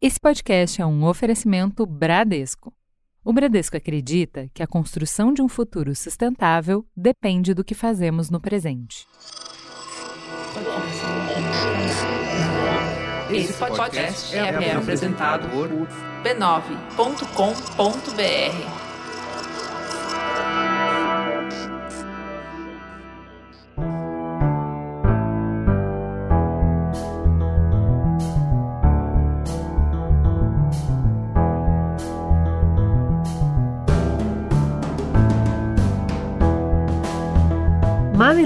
Esse podcast é um oferecimento Bradesco. O Bradesco acredita que a construção de um futuro sustentável depende do que fazemos no presente. Esse podcast é, apresentado por b9.com.br.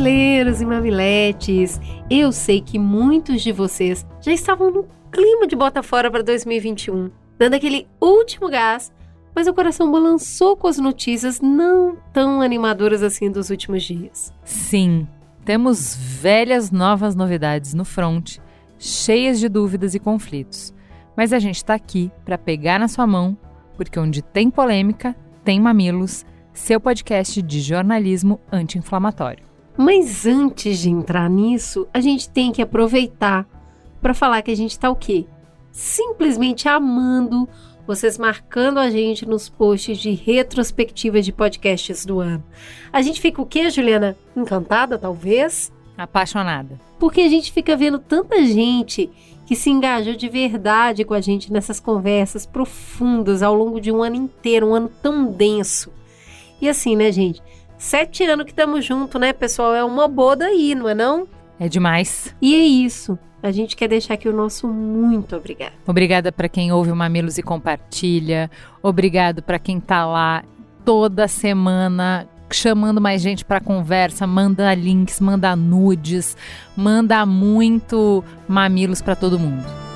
Mamileiros e mamiletes, eu sei que muitos de vocês já estavam no clima de bota fora para 2021, dando aquele último gás, mas o coração balançou com as notícias não tão animadoras assim dos últimos dias. Sim, temos velhas novas novidades no front, cheias de dúvidas e conflitos. Mas a gente está aqui para pegar na sua mão, porque onde tem polêmica, tem mamilos, seu podcast de jornalismo anti-inflamatório. Mas antes de entrar nisso, a gente tem que aproveitar para falar que a gente está o quê? Simplesmente amando vocês marcando a gente nos posts de retrospectiva de podcasts do ano. A gente fica o quê, Juliana? Encantada, talvez? Apaixonada. Porque a gente fica vendo tanta gente que se engajou de verdade com a gente nessas conversas profundas ao longo de um ano inteiro, um ano tão denso. E assim, né, gente? Sete anos que estamos juntos, né, pessoal? É uma boda aí, não é não? É demais. E é isso. A gente quer deixar aqui o nosso muito obrigado. Obrigada para quem ouve o Mamilos e compartilha. Obrigado para quem tá lá toda semana chamando mais gente para conversa, manda links, manda nudes, manda muito mamilos para todo mundo.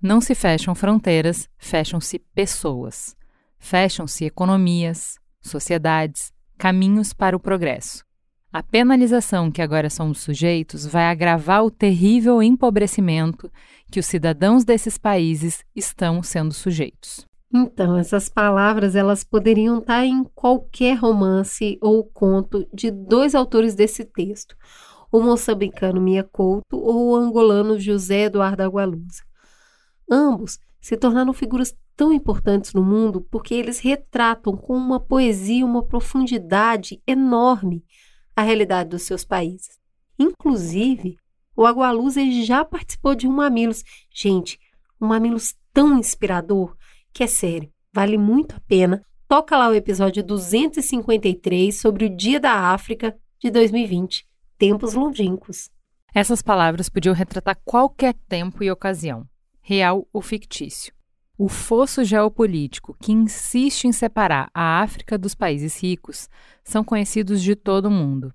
Não se fecham fronteiras, fecham-se pessoas. Fecham-se economias, sociedades, caminhos para o progresso. A penalização que agora somos sujeitos vai agravar o terrível empobrecimento que os cidadãos desses países estão sendo sujeitos. Então, essas palavras elas poderiam estar em qualquer romance ou conto de dois autores desse texto, o moçambicano Mia Couto ou o angolano José Eduardo Agualusa. Ambos se tornaram figuras tão importantes no mundo porque eles retratam com uma poesia, uma profundidade enorme a realidade dos seus países. Inclusive, o Agualusa já participou de um Mamilos. Gente, um Mamilos tão inspirador que é sério, vale muito a pena. Toca lá o episódio 253 sobre o Dia da África de 2020, tempos longínquos. Essas palavras podiam retratar qualquer tempo e ocasião real ou fictício. O fosso geopolítico que insiste em separar a África dos países ricos são conhecidos de todo mundo,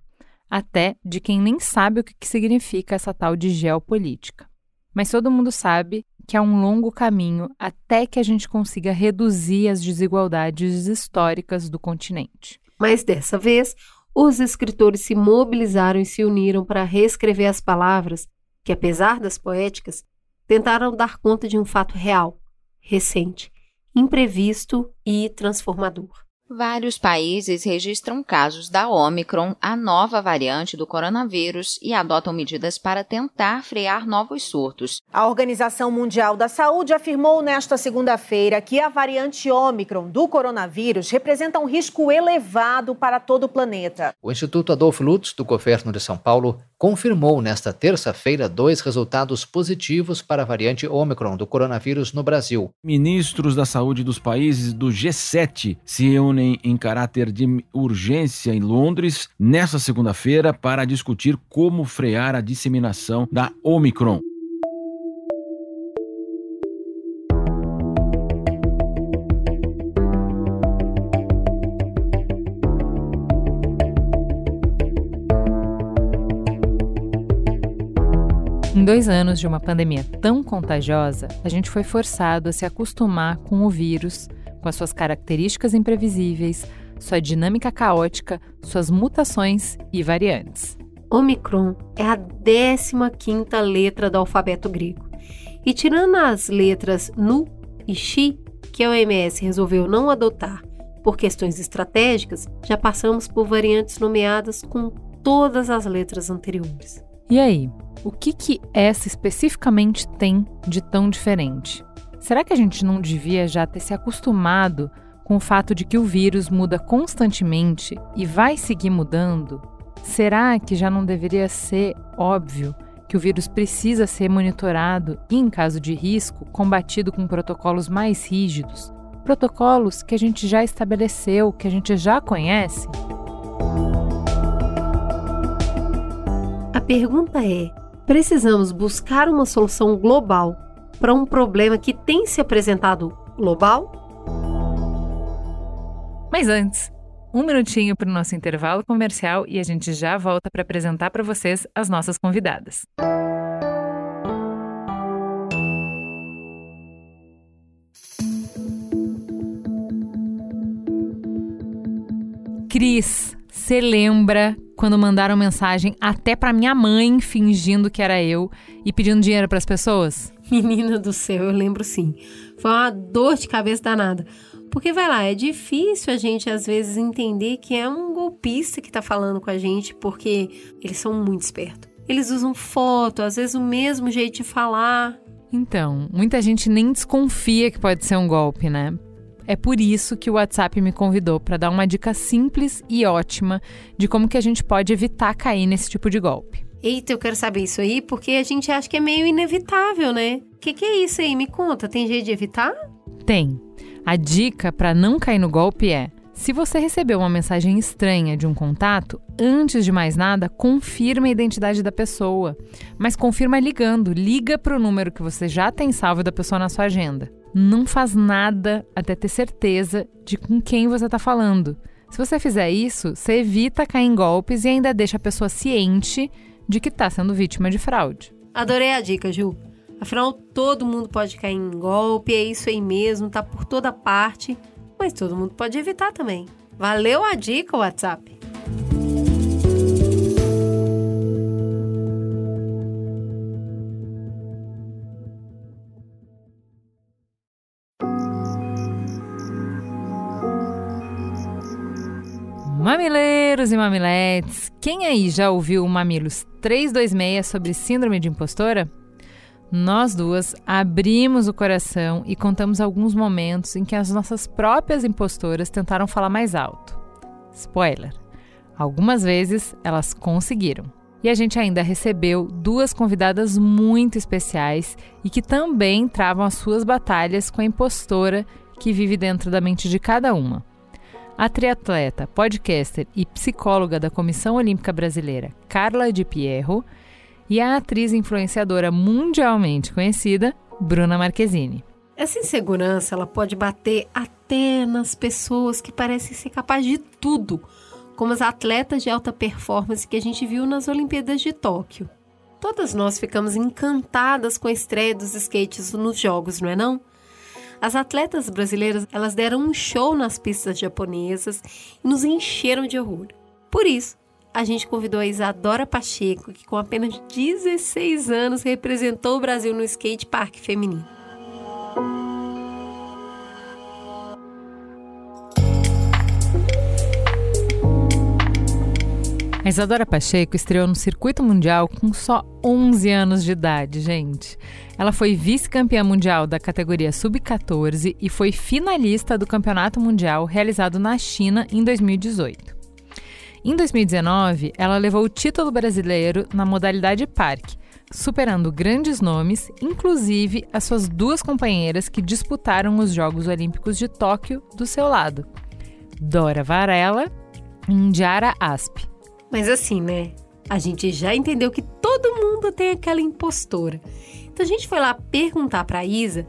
até de quem nem sabe o que significa essa tal de geopolítica. Mas todo mundo sabe que há um longo caminho até que a gente consiga reduzir as desigualdades históricas do continente. Mas dessa vez, os escritores se mobilizaram e se uniram para reescrever as palavras que, apesar das poéticas, tentaram dar conta de um fato real, recente, imprevisto e transformador. Vários países registram casos da Omicron, a nova variante do coronavírus, e adotam medidas para tentar frear novos surtos. A Organização Mundial da Saúde afirmou nesta segunda-feira que a variante Omicron do coronavírus representa um risco elevado para todo o planeta. O Instituto Adolfo Lutz, do governo de São Paulo, confirmou nesta terça-feira dois resultados positivos para a variante Omicron do coronavírus no Brasil. Ministros da saúde dos países do G7 se reúnem em caráter de urgência em Londres nesta segunda-feira para discutir como frear a disseminação da Omicron. Em dois anos de uma pandemia tão contagiosa, a gente foi forçado a se acostumar com o vírus, com as suas características imprevisíveis, sua dinâmica caótica, suas mutações e variantes. Omicron é a 15 letra do alfabeto grego. E tirando as letras Nu e Xi, que a OMS resolveu não adotar por questões estratégicas, já passamos por variantes nomeadas com todas as letras anteriores. E aí, o que que essa especificamente tem de tão diferente? Será que a gente não devia já ter se acostumado com o fato de que o vírus muda constantemente e vai seguir mudando? Será que já não deveria ser óbvio que o vírus precisa ser monitorado e, em caso de risco, combatido com protocolos mais rígidos? Protocolos que a gente já estabeleceu, que a gente já conhece? A pergunta é: precisamos buscar uma solução global para um problema que tem se apresentado global? Mas antes, um minutinho para o nosso intervalo comercial e a gente já volta para apresentar para vocês as nossas convidadas. Cris, você lembra quando mandaram mensagem até para minha mãe fingindo que era eu e pedindo dinheiro para as pessoas? Menina do céu, eu lembro sim. Foi uma dor de cabeça danada. Porque vai lá, é difícil a gente às vezes entender que é um golpista que está falando com a gente, porque eles são muito espertos. Eles usam foto, às vezes o mesmo jeito de falar. Então, muita gente nem desconfia que pode ser um golpe, né? É por isso que o WhatsApp me convidou para dar uma dica simples e ótima de como que a gente pode evitar cair nesse tipo de golpe. Eita, eu quero saber isso aí, porque a gente acha que é meio inevitável, né? O que, que é isso aí? Me conta, tem jeito de evitar? Tem. A dica para não cair no golpe é: se você recebeu uma mensagem estranha de um contato, antes de mais nada, confirme a identidade da pessoa. Mas confirma ligando, liga para o número que você já tem salvo da pessoa na sua agenda. Não faz nada até ter certeza de com quem você está falando. Se você fizer isso, você evita cair em golpes e ainda deixa a pessoa ciente de que está sendo vítima de fraude. Adorei a dica, Ju. Afinal, todo mundo pode cair em golpe, é isso aí mesmo, tá por toda parte, mas todo mundo pode evitar também. Valeu a dica, WhatsApp! Mamileiros e mamiletes, quem aí já ouviu o Mamilos 326 sobre síndrome de impostora? Nós duas abrimos o coração e contamos alguns momentos em que as nossas próprias impostoras tentaram falar mais alto. Spoiler: algumas vezes elas conseguiram. E a gente ainda recebeu duas convidadas muito especiais e que também travam as suas batalhas com a impostora que vive dentro da mente de cada uma. A triatleta, podcaster e psicóloga da Comissão Olímpica Brasileira, Carla de Pierro, e a atriz influenciadora mundialmente conhecida, Bruna Marquezine. Essa insegurança ela pode bater até nas pessoas que parecem ser capazes de tudo, como as atletas de alta performance que a gente viu nas Olimpíadas de Tóquio. Todas nós ficamos encantadas com a estreia dos skates nos jogos, não é não? As atletas brasileiras, elas deram um show nas pistas japonesas e nos encheram de orgulho. Por isso, a gente convidou a Isadora Pacheco, que com apenas 16 anos representou o Brasil no skate park feminino. A Isadora Pacheco estreou no circuito mundial com só 11 anos de idade, gente. Ela foi vice-campeã mundial da categoria sub-14 e foi finalista do Campeonato Mundial realizado na China em 2018. Em 2019, ela levou o título brasileiro na modalidade parque, superando grandes nomes, inclusive as suas duas companheiras que disputaram os Jogos Olímpicos de Tóquio do seu lado, Dora Varela e Indiara Asp. Mas assim, né? A gente já entendeu que todo mundo tem aquela impostora. Então a gente foi lá perguntar para Isa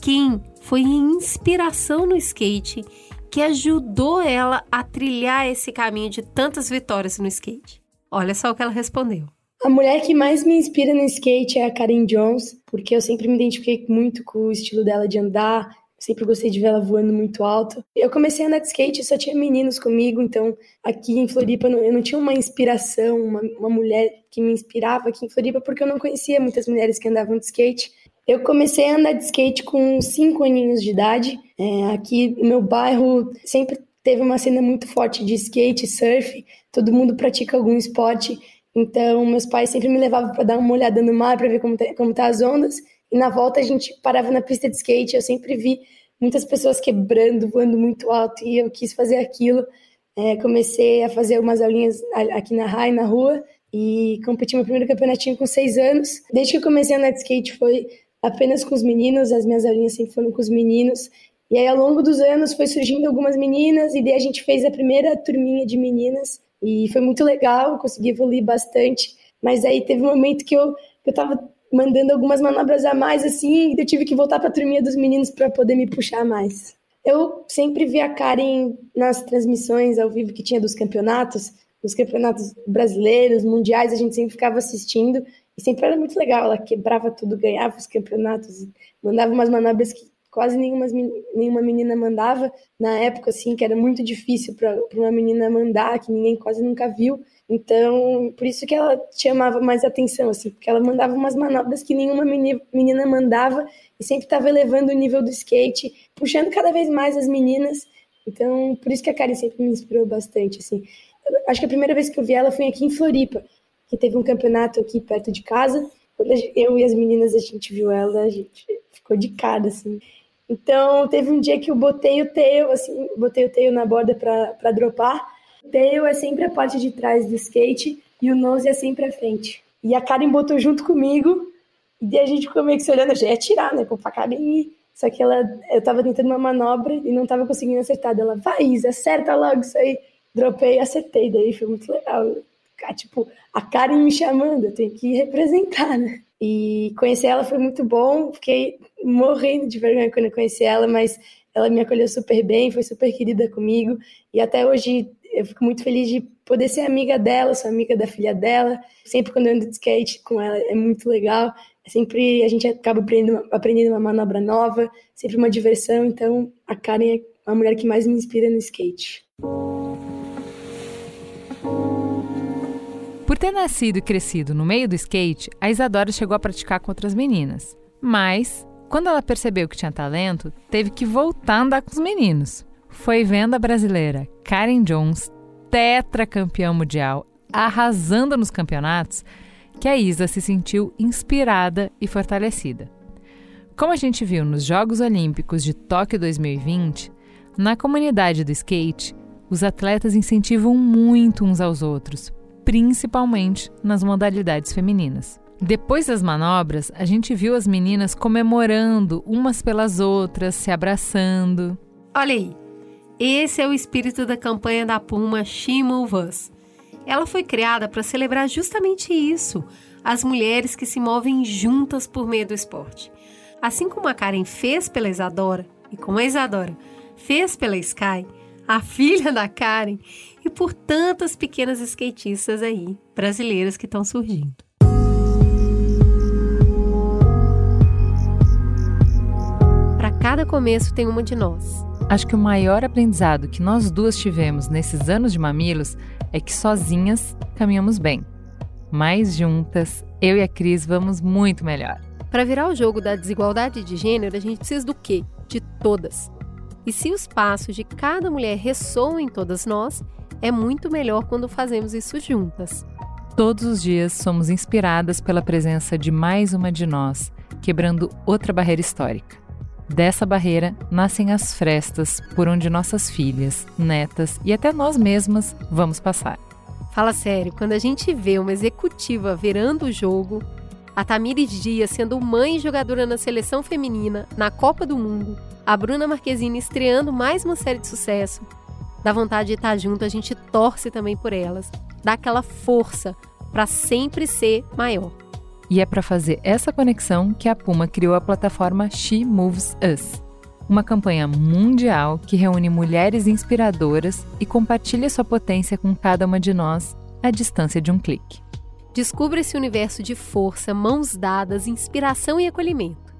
quem foi a inspiração no skate que ajudou ela a trilhar esse caminho de tantas vitórias no skate. Olha só o que ela respondeu. A mulher que mais me inspira no skate é a Karen Jones, porque eu sempre me identifiquei muito com o estilo dela de andar, sempre gostei de ver ela voando muito alto. Eu comecei a andar de skate, só tinha meninos comigo, então aqui em Floripa eu não tinha uma inspiração, uma, uma mulher que me inspirava aqui em Floripa, porque eu não conhecia muitas mulheres que andavam de skate. Eu comecei a andar de skate com 5 aninhos de idade. É, aqui no meu bairro sempre teve uma cena muito forte de skate, surf. Todo mundo pratica algum esporte. Então, meus pais sempre me levavam para dar uma olhada no mar, para ver como tá, como tá as ondas. E na volta a gente parava na pista de skate. Eu sempre vi muitas pessoas quebrando, voando muito alto, e eu quis fazer aquilo. É, comecei a fazer umas aulinhas aqui na RAI, na rua, e competi meu primeiro campeonatinho com seis anos. Desde que eu comecei a andar de skate foi apenas com os meninos, as minhas aulinhas sempre foram com os meninos. E aí, ao longo dos anos, foi surgindo algumas meninas, e daí a gente fez a primeira turminha de meninas, e foi muito legal, consegui evoluir bastante. Mas aí teve um momento que eu, eu tava mandando algumas manobras a mais, assim, e eu tive que voltar para a turminha dos meninos para poder me puxar mais. Eu sempre vi a Karen nas transmissões ao vivo que tinha dos campeonatos, os campeonatos brasileiros, mundiais, a gente sempre ficava assistindo, e sempre era muito legal, ela quebrava tudo, ganhava os campeonatos, mandava umas manobras que quase nenhuma, nenhuma menina mandava na época, assim, que era muito difícil para uma menina mandar, que ninguém quase nunca viu. Então, por isso que ela chamava mais atenção, assim, porque ela mandava umas manobras que nenhuma menina mandava e sempre estava elevando o nível do skate, puxando cada vez mais as meninas. Então, por isso que a Karen sempre me inspirou bastante, assim. Acho que a primeira vez que eu vi ela foi aqui em Floripa, que teve um campeonato aqui perto de casa. Quando eu e as meninas a gente viu ela, a gente ficou de cara, assim. Então, teve um dia que eu botei o tail, assim, botei o tail na borda para dropar. O tail é sempre a parte de trás do skate e o nose é sempre a frente. E a Karen botou junto comigo e a gente ficou meio que se olhando, já ia tirar, né, com a Karen. Só que ela, eu tava tentando uma manobra e não tava conseguindo acertar. Ela, vai, acerta logo isso aí. Dropei e acertei. Daí foi muito legal. Tipo, a Karen me chamando, eu tenho que representar, né? E conhecer ela foi muito bom, fiquei morrendo de vergonha quando eu conheci ela, mas ela me acolheu super bem, foi super querida comigo, e até hoje eu fico muito feliz de poder ser amiga dela, sou amiga da filha dela. Sempre quando eu ando de skate com ela é muito legal. Sempre a gente acaba aprendendo, aprendendo uma manobra nova, sempre uma diversão. Então a Karen é a mulher que mais me inspira no skate. Por ter nascido e crescido no meio do skate, a Isadora chegou a praticar com outras meninas. Mas, quando ela percebeu que tinha talento, teve que voltar a andar com os meninos. Foi vendo a brasileira Karen Jones, tetracampeã mundial, arrasando nos campeonatos, que a Isa se sentiu inspirada e fortalecida. Como a gente viu nos Jogos Olímpicos de Tóquio 2020, na comunidade do skate, os atletas incentivam muito uns aos outros, principalmente nas modalidades femininas. Depois das manobras, a gente viu as meninas comemorando umas pelas outras, se abraçando. Olha aí, esse é o espírito da campanha da Puma She Move Us. Ela foi criada para celebrar justamente isso, as mulheres que se movem juntas por meio do esporte. Assim como a Karen fez pela Isadora, e como a Isadora fez pela Sky, a filha da Karen, e por tantas pequenas skatistas aí, brasileiras que estão surgindo. Para cada começo tem uma de nós. Acho que o maior aprendizado que nós duas tivemos nesses anos de mamilos é que sozinhas caminhamos bem. Mas juntas, eu e a Cris vamos muito melhor. Para virar o jogo da desigualdade de gênero, a gente precisa do quê? De todas. E se os passos de cada mulher ressoam em todas nós, é muito melhor quando fazemos isso juntas. Todos os dias somos inspiradas pela presença de mais uma de nós, quebrando outra barreira histórica. Dessa barreira nascem as frestas por onde nossas filhas, netas e até nós mesmas vamos passar. Fala sério, quando a gente vê uma executiva virando o jogo, a Tamires Dias sendo mãe e jogadora na seleção feminina, na Copa do Mundo, a Bruna Marquezine estreando mais uma série de sucesso, dá vontade de estar junto, a gente torce também por elas, dá aquela força para sempre ser maior. E é para fazer essa conexão que a Puma criou a plataforma She Moves Us, uma campanha mundial que reúne mulheres inspiradoras e compartilha sua potência com cada uma de nós à distância de um clique. Descubra esse universo de força, mãos dadas, inspiração e acolhimento.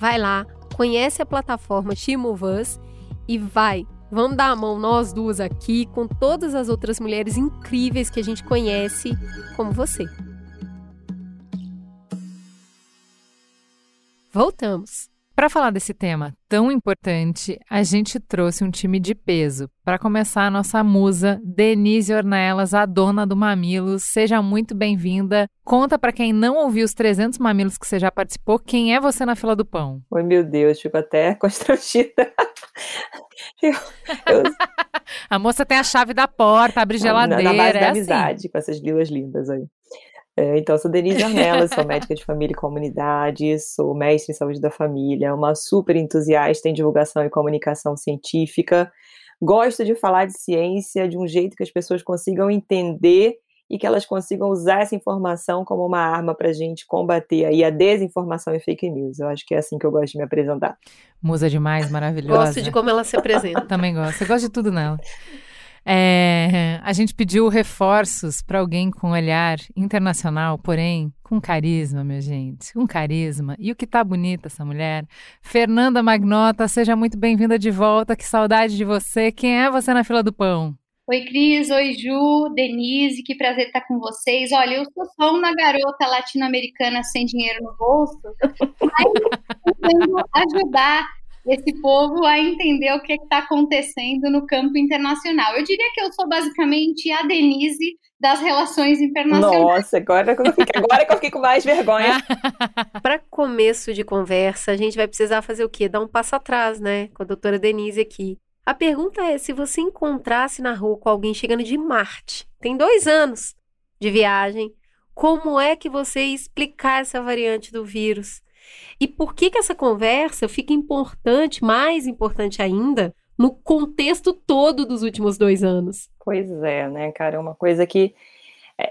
Vai lá, conhece a plataforma She Moves Us e vai Vamos dar a mão nós duas aqui com todas as outras mulheres incríveis que a gente conhece, como você. Voltamos. Para falar desse tema tão importante, a gente trouxe um time de peso. Para começar, a nossa musa, Denise Ornelas, a dona do Mamilos. Seja muito bem-vinda. Conta para quem não ouviu os 300 mamilos que você já participou, quem é você na fila do pão? Oi, meu Deus, fico até constrangida. Eu, eu... a moça tem a chave da porta, abre geladeira. Na, na base é da assim. amizade, com essas lilas lindas aí. É, então, eu sou Denise Arnelas, sou médica de família e comunidade, sou mestre em saúde da família, uma super entusiasta em divulgação e comunicação científica. Gosto de falar de ciência de um jeito que as pessoas consigam entender e que elas consigam usar essa informação como uma arma para a gente combater aí a desinformação e fake news. Eu acho que é assim que eu gosto de me apresentar. Musa demais, maravilhosa. Gosto de como ela se apresenta. Também gosto. Eu gosto de tudo nela. É, a gente pediu reforços para alguém com olhar internacional, porém com carisma, minha gente, com carisma. E o que tá bonita essa mulher? Fernanda Magnota, seja muito bem-vinda de volta. Que saudade de você. Quem é você na fila do pão? Oi, Cris. Oi, Ju, Denise. Que prazer estar com vocês. Olha, eu sou só uma garota latino-americana sem dinheiro no bolso, mas tentando ajudar esse povo a entender o que está acontecendo no campo internacional. Eu diria que eu sou basicamente a Denise das relações internacionais. Nossa, agora que eu fiquei, agora que eu fiquei com mais vergonha. Para começo de conversa, a gente vai precisar fazer o quê? Dar um passo atrás, né? Com a doutora Denise aqui. A pergunta é: se você encontrasse na rua com alguém chegando de Marte, tem dois anos de viagem, como é que você ia explicar essa variante do vírus? E por que, que essa conversa fica importante, mais importante ainda, no contexto todo dos últimos dois anos? Pois é, né, cara? É uma coisa que.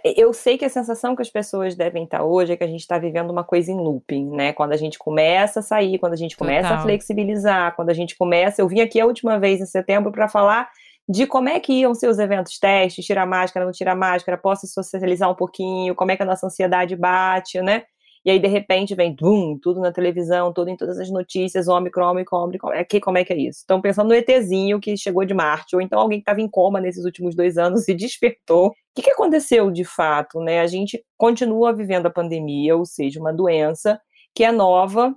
Eu sei que a sensação que as pessoas devem estar hoje é que a gente está vivendo uma coisa em looping, né? Quando a gente começa a sair, quando a gente começa Total. a flexibilizar, quando a gente começa. Eu vim aqui a última vez em setembro para falar de como é que iam ser os eventos testes, tirar máscara, não tirar máscara, posso socializar um pouquinho, como é que a nossa ansiedade bate, né? E aí, de repente, vem tudo na televisão, tudo em todas as notícias, Omicron, Omicron, Omicron. É que, como é que é isso? Estão pensando no ETzinho que chegou de Marte, ou então alguém que estava em coma nesses últimos dois anos e despertou. O que, que aconteceu de fato? Né? A gente continua vivendo a pandemia, ou seja, uma doença que é nova,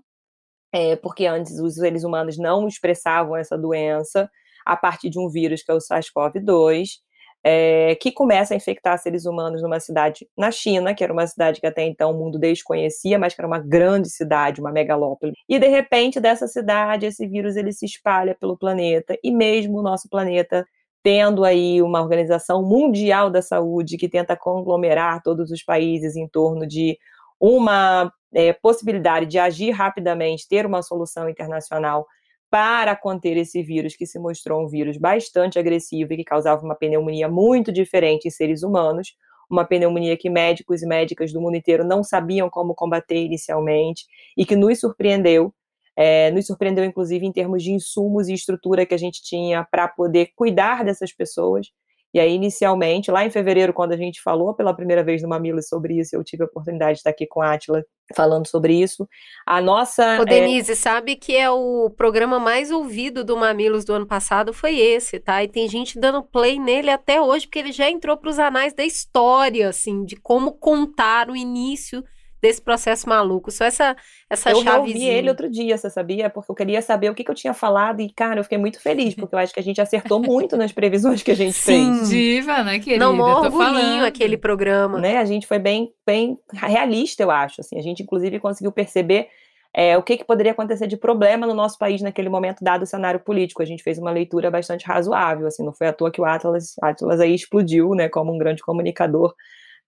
é, porque antes os seres humanos não expressavam essa doença a partir de um vírus que é o SARS-CoV-2 é, que começa a infectar seres humanos numa cidade na China, que era uma cidade que até então o mundo desconhecia, mas que era uma grande cidade, uma megalópole. E de repente, dessa cidade, esse vírus ele se espalha pelo planeta, e mesmo o nosso planeta tendo aí uma organização mundial da saúde que tenta conglomerar todos os países em torno de uma é, possibilidade de agir rapidamente, ter uma solução internacional para conter esse vírus, que se mostrou um vírus bastante agressivo e que causava uma pneumonia muito diferente em seres humanos, uma pneumonia que médicos e médicas do mundo inteiro não sabiam como combater inicialmente e que nos surpreendeu. É, nos surpreendeu, inclusive, em termos de insumos e estrutura que a gente tinha para poder cuidar dessas pessoas. E aí, inicialmente, lá em fevereiro, quando a gente falou pela primeira vez no Mamilos sobre isso, eu tive a oportunidade de estar aqui com a Atila falando sobre isso. A nossa. Ô, Denise, é... sabe que é o programa mais ouvido do Mamilos do ano passado foi esse, tá? E tem gente dando play nele até hoje, porque ele já entrou para os anais da história, assim, de como contar o início desse processo maluco. Só essa, essa eu chavezinha. Eu vi ele outro dia, você sabia? Porque eu queria saber o que, que, eu tinha falado e, cara, eu fiquei muito feliz, porque eu acho que a gente acertou muito nas previsões que a gente Sim, fez. diva, né, querida? Não, mó orgulhinho aquele programa. Né? A gente foi bem, bem realista, eu acho. Assim, a gente, inclusive, conseguiu perceber é, o que, que, poderia acontecer de problema no nosso país naquele momento, dado o cenário político. A gente fez uma leitura bastante razoável, assim, não foi à toa que o Atlas, Atlas aí explodiu, né, como um grande comunicador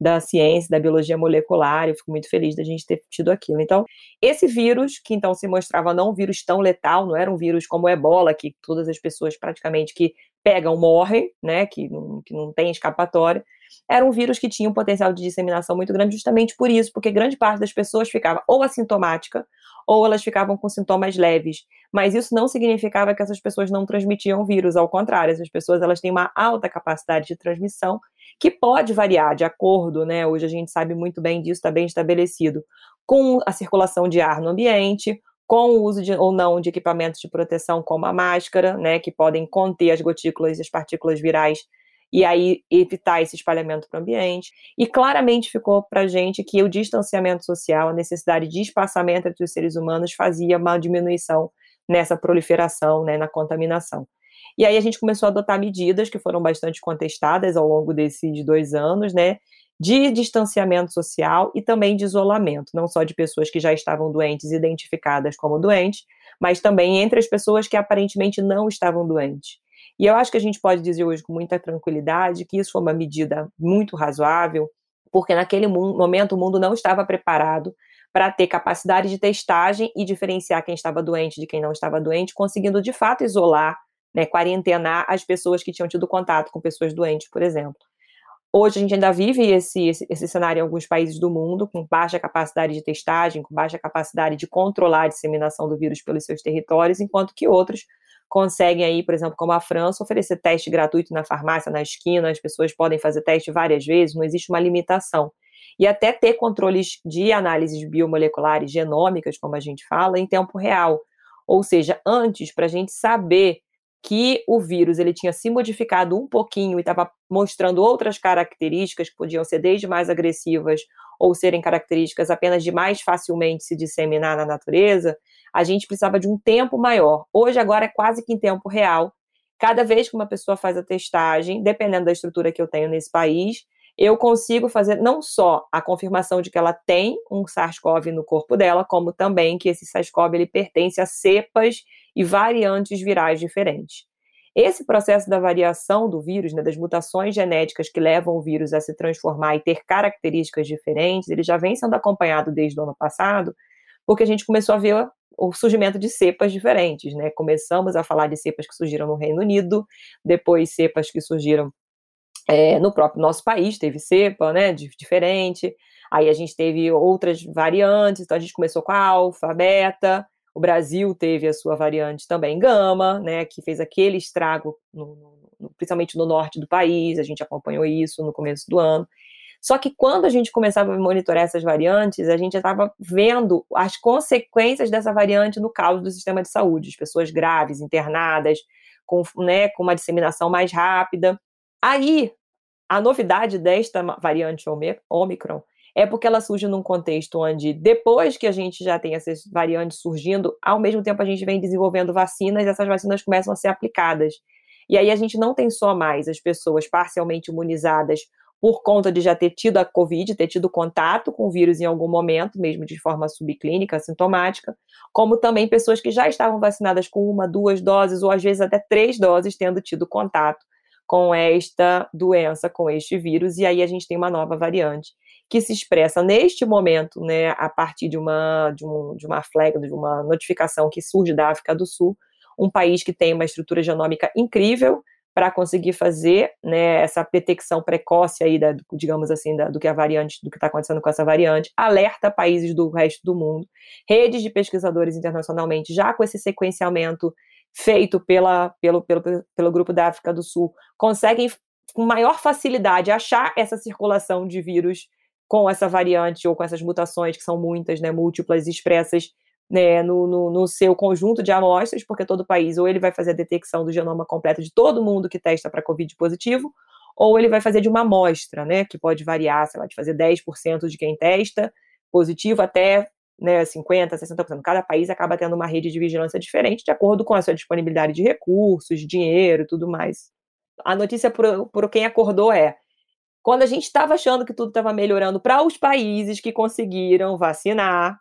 da ciência, da biologia molecular, eu fico muito feliz da gente ter tido aquilo. Então, esse vírus, que então se mostrava não um vírus tão letal, não era um vírus como o ebola, que todas as pessoas praticamente que pegam morrem, né, que não, que não tem escapatória, era um vírus que tinha um potencial de disseminação muito grande justamente por isso, porque grande parte das pessoas ficava ou assintomática, ou elas ficavam com sintomas leves. Mas isso não significava que essas pessoas não transmitiam vírus, ao contrário, essas pessoas elas têm uma alta capacidade de transmissão que pode variar de acordo, né? Hoje a gente sabe muito bem disso, está bem estabelecido, com a circulação de ar no ambiente, com o uso de, ou não de equipamentos de proteção como a máscara, né, que podem conter as gotículas e as partículas virais e aí evitar esse espalhamento para o ambiente. E claramente ficou para a gente que o distanciamento social, a necessidade de espaçamento entre os seres humanos fazia uma diminuição nessa proliferação, né, na contaminação. E aí a gente começou a adotar medidas que foram bastante contestadas ao longo desses dois anos, né, de distanciamento social e também de isolamento, não só de pessoas que já estavam doentes, identificadas como doentes, mas também entre as pessoas que aparentemente não estavam doentes. E eu acho que a gente pode dizer hoje com muita tranquilidade que isso foi uma medida muito razoável, porque naquele momento o mundo não estava preparado para ter capacidade de testagem e diferenciar quem estava doente de quem não estava doente, conseguindo de fato isolar, né, quarentenar as pessoas que tinham tido contato com pessoas doentes, por exemplo. Hoje a gente ainda vive esse, esse, esse, cenário em alguns países do mundo, com baixa capacidade de testagem, com baixa capacidade de controlar a disseminação do vírus pelos seus territórios, enquanto que outros conseguem aí, por exemplo, como a França, oferecer teste gratuito na farmácia, na esquina, as pessoas podem fazer teste várias vezes, não existe uma limitação. E até ter controles de análises biomoleculares genômicas, como a gente fala, em tempo real. Ou seja, antes, para a gente saber que o vírus ele tinha se modificado um pouquinho e estava mostrando outras características que podiam ser desde mais agressivas ou serem características apenas de mais facilmente se disseminar na natureza, a gente precisava de um tempo maior. Hoje, agora, é quase que em tempo real. Cada vez que uma pessoa faz a testagem, dependendo da estrutura que eu tenho nesse país, eu consigo fazer não só a confirmação de que ela tem um SARS-CoV no corpo dela, como também que esse SARS-CoV ele pertence a cepas e variantes virais diferentes. Esse processo da variação do vírus, né, das mutações genéticas que levam o vírus a se transformar e ter características diferentes, ele já vem sendo acompanhado desde o ano passado, porque a gente começou a ver o surgimento de cepas diferentes, né? Começamos a falar de cepas que surgiram no Reino Unido, depois cepas que surgiram é, no próprio nosso país, teve cepa, né? Diferente. Aí a gente teve outras variantes, então a gente começou com a alfa, beta. O Brasil teve a sua variante também gama, né? Que fez aquele estrago, no, no, principalmente no norte do país. A gente acompanhou isso no começo do ano. Só que quando a gente começava a monitorar essas variantes, a gente estava vendo as consequências dessa variante no caos do sistema de saúde, as pessoas graves, internadas, com, né, com uma disseminação mais rápida. Aí, a novidade desta variante Omicron é porque ela surge num contexto onde, depois que a gente já tem essas variantes surgindo, ao mesmo tempo a gente vem desenvolvendo vacinas, e essas vacinas começam a ser aplicadas. E aí a gente não tem só mais as pessoas parcialmente imunizadas por conta de já ter tido a Covid, ter tido contato com o vírus em algum momento, mesmo de forma subclínica, sintomática, como também pessoas que já estavam vacinadas com uma, duas doses, ou às vezes até três doses, tendo tido contato com esta doença, com este vírus, e aí a gente tem uma nova variante que se expressa neste momento, né, a partir de uma, de, um, de uma flag, de uma notificação que surge da África do Sul, um país que tem uma estrutura genômica incrível, para conseguir fazer né, essa detecção precoce aí, da, digamos assim, da, do que a variante, do que está acontecendo com essa variante, alerta países do resto do mundo, redes de pesquisadores internacionalmente, já com esse sequenciamento feito pela, pelo, pelo, pelo grupo da África do Sul, conseguem com maior facilidade achar essa circulação de vírus com essa variante ou com essas mutações que são muitas, né, múltiplas, expressas né, no, no, no, seu conjunto de amostras, porque todo país ou ele vai fazer a detecção do genoma completo de todo mundo que testa para Covid positivo, ou ele vai fazer de uma amostra, né, que pode variar, sei lá, de fazer 10% de quem testa positivo até né, 50%, 60%. Cada país acaba tendo uma rede de vigilância diferente, de acordo com a sua disponibilidade de recursos, dinheiro tudo mais. A notícia por quem acordou é: quando a gente estava achando que tudo estava melhorando para os países que conseguiram vacinar,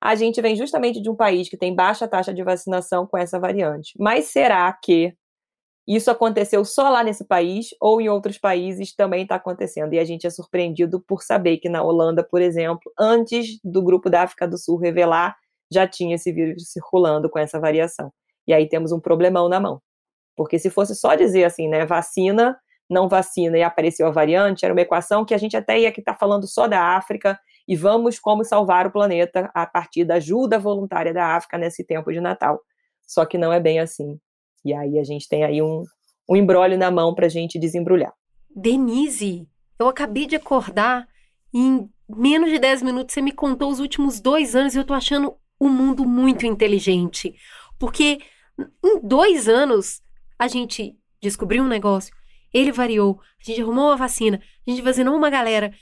a gente vem justamente de um país que tem baixa taxa de vacinação com essa variante. Mas será que isso aconteceu só lá nesse país ou em outros países também está acontecendo? E a gente é surpreendido por saber que na Holanda, por exemplo, antes do grupo da África do Sul revelar, já tinha esse vírus circulando com essa variação. E aí temos um problemão na mão. Porque se fosse só dizer assim, né, vacina, não vacina e apareceu a variante, era uma equação que a gente até ia estar tá falando só da África e vamos como salvar o planeta a partir da ajuda voluntária da África nesse tempo de Natal. Só que não é bem assim. E aí a gente tem aí um, um embrólio na mão para a gente desembrulhar. Denise, eu acabei de acordar e em menos de 10 minutos você me contou os últimos dois anos e eu tô achando o mundo muito inteligente. Porque em dois anos a gente descobriu um negócio ele variou, a gente arrumou uma vacina, a gente vacinou uma galera.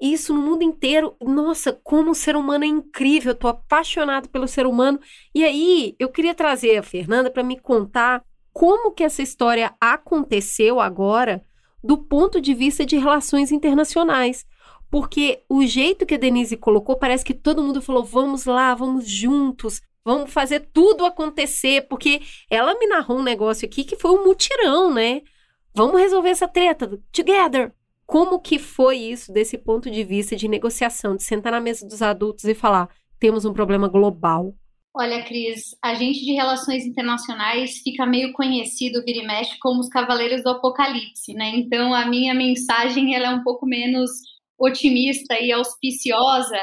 Isso no mundo inteiro. Nossa, como o ser humano é incrível. Eu tô apaixonado pelo ser humano. E aí, eu queria trazer a Fernanda para me contar como que essa história aconteceu agora do ponto de vista de relações internacionais. Porque o jeito que a Denise colocou, parece que todo mundo falou: vamos lá, vamos juntos, vamos fazer tudo acontecer. Porque ela me narrou um negócio aqui que foi um mutirão, né? Vamos resolver essa treta, together. Como que foi isso desse ponto de vista de negociação, de sentar na mesa dos adultos e falar: temos um problema global? Olha, Cris, a gente de relações internacionais fica meio conhecido, vira e mexe, como os cavaleiros do apocalipse, né? Então, a minha mensagem ela é um pouco menos otimista e auspiciosa,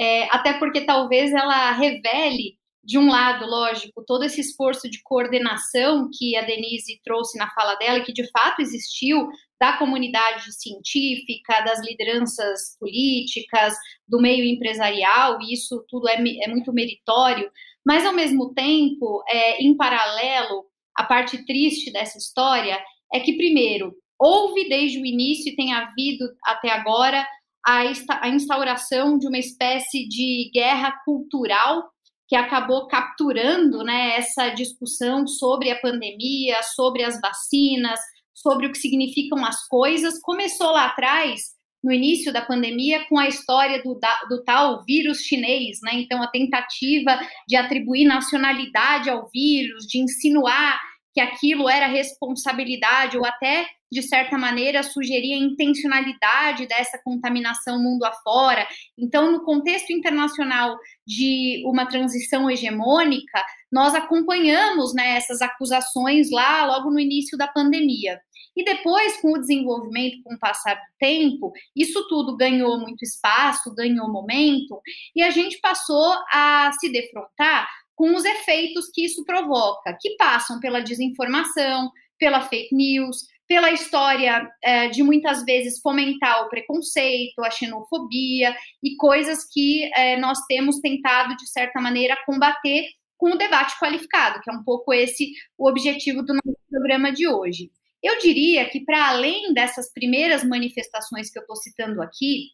é, até porque talvez ela revele, de um lado, lógico, todo esse esforço de coordenação que a Denise trouxe na fala dela, que de fato existiu da comunidade científica, das lideranças políticas, do meio empresarial, e isso tudo é, é muito meritório, mas ao mesmo tempo, é, em paralelo, a parte triste dessa história é que, primeiro, houve desde o início e tem havido até agora a instauração de uma espécie de guerra cultural que acabou capturando né, essa discussão sobre a pandemia, sobre as vacinas, sobre o que significam as coisas. Começou lá atrás, no início da pandemia, com a história do, do tal vírus chinês, né? Então, a tentativa de atribuir nacionalidade ao vírus, de insinuar que aquilo era responsabilidade ou até de certa maneira sugeria a intencionalidade dessa contaminação mundo afora. Então, no contexto internacional de uma transição hegemônica, nós acompanhamos né, essas acusações lá logo no início da pandemia. E depois, com o desenvolvimento, com o passar do tempo, isso tudo ganhou muito espaço, ganhou momento, e a gente passou a se defrontar com os efeitos que isso provoca, que passam pela desinformação, pela fake news, pela história é, de muitas vezes fomentar o preconceito, a xenofobia e coisas que é, nós temos tentado, de certa maneira, combater com o debate qualificado, que é um pouco esse o objetivo do nosso programa de hoje. Eu diria que, para além dessas primeiras manifestações que eu estou citando aqui,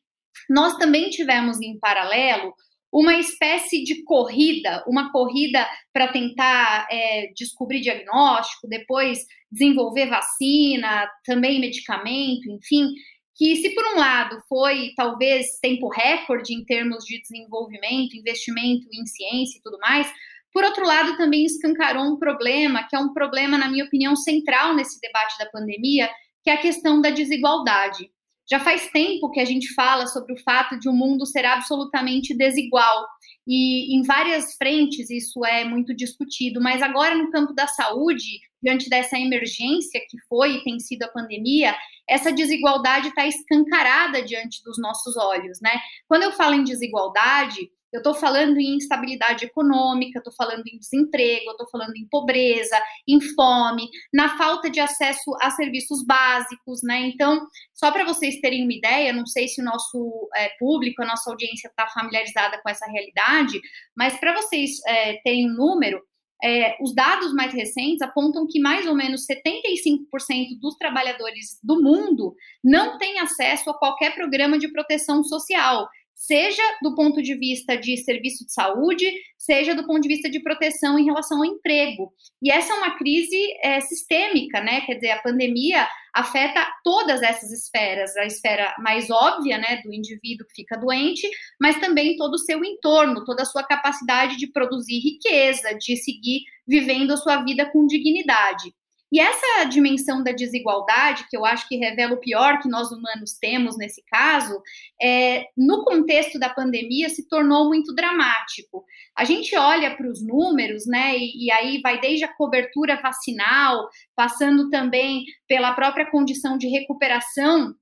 nós também tivemos em paralelo uma espécie de corrida, uma corrida para tentar é, descobrir diagnóstico, depois desenvolver vacina, também medicamento, enfim, que se por um lado foi talvez tempo recorde em termos de desenvolvimento, investimento em ciência e tudo mais, por outro lado também escancarou um problema, que é um problema, na minha opinião, central nesse debate da pandemia, que é a questão da desigualdade. Já faz tempo que a gente fala sobre o fato de o mundo ser absolutamente desigual. E em várias frentes isso é muito discutido, mas agora no campo da saúde, diante dessa emergência que foi e tem sido a pandemia, essa desigualdade está escancarada diante dos nossos olhos, né? Quando eu falo em desigualdade, eu estou falando em instabilidade econômica, estou falando em desemprego, estou falando em pobreza, em fome, na falta de acesso a serviços básicos, né? Então, só para vocês terem uma ideia, não sei se o nosso é, público, a nossa audiência está familiarizada com essa realidade, mas para vocês é, terem um número, é, os dados mais recentes apontam que mais ou menos 75% dos trabalhadores do mundo não têm acesso a qualquer programa de proteção social seja do ponto de vista de serviço de saúde, seja do ponto de vista de proteção em relação ao emprego. E essa é uma crise é, sistêmica, né? Quer dizer, a pandemia afeta todas essas esferas, a esfera mais óbvia, né, do indivíduo que fica doente, mas também todo o seu entorno, toda a sua capacidade de produzir riqueza, de seguir vivendo a sua vida com dignidade. E essa dimensão da desigualdade, que eu acho que revela o pior que nós humanos temos nesse caso, é, no contexto da pandemia se tornou muito dramático. A gente olha para os números, né, e, e aí vai desde a cobertura vacinal, passando também pela própria condição de recuperação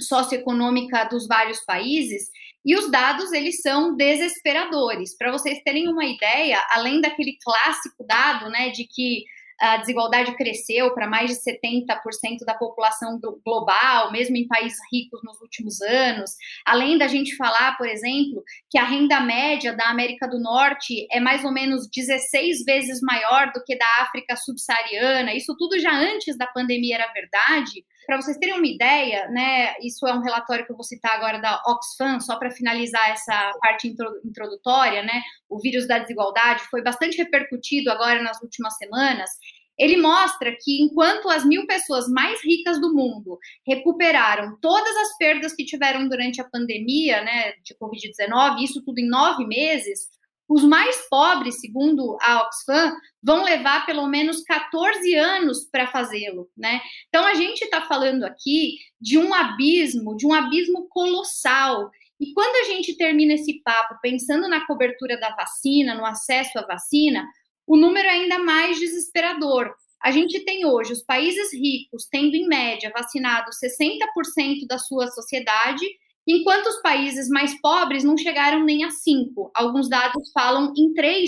socioeconômica dos vários países, e os dados eles são desesperadores. Para vocês terem uma ideia, além daquele clássico dado, né, de que a desigualdade cresceu para mais de 70% da população global, mesmo em países ricos nos últimos anos. Além da gente falar, por exemplo, que a renda média da América do Norte é mais ou menos 16 vezes maior do que da África subsaariana. Isso tudo já antes da pandemia era verdade. Para vocês terem uma ideia, né, isso é um relatório que eu vou citar agora da Oxfam, só para finalizar essa parte introdutória, né? O vírus da desigualdade foi bastante repercutido agora nas últimas semanas. Ele mostra que enquanto as mil pessoas mais ricas do mundo recuperaram todas as perdas que tiveram durante a pandemia, né, de Covid-19, isso tudo em nove meses, os mais pobres, segundo a Oxfam, vão levar pelo menos 14 anos para fazê-lo, né? Então a gente está falando aqui de um abismo, de um abismo colossal. E quando a gente termina esse papo pensando na cobertura da vacina, no acesso à vacina, o número é ainda mais desesperador. A gente tem hoje os países ricos tendo, em média, vacinado 60% da sua sociedade enquanto os países mais pobres não chegaram nem a 5%. Alguns dados falam em 3%.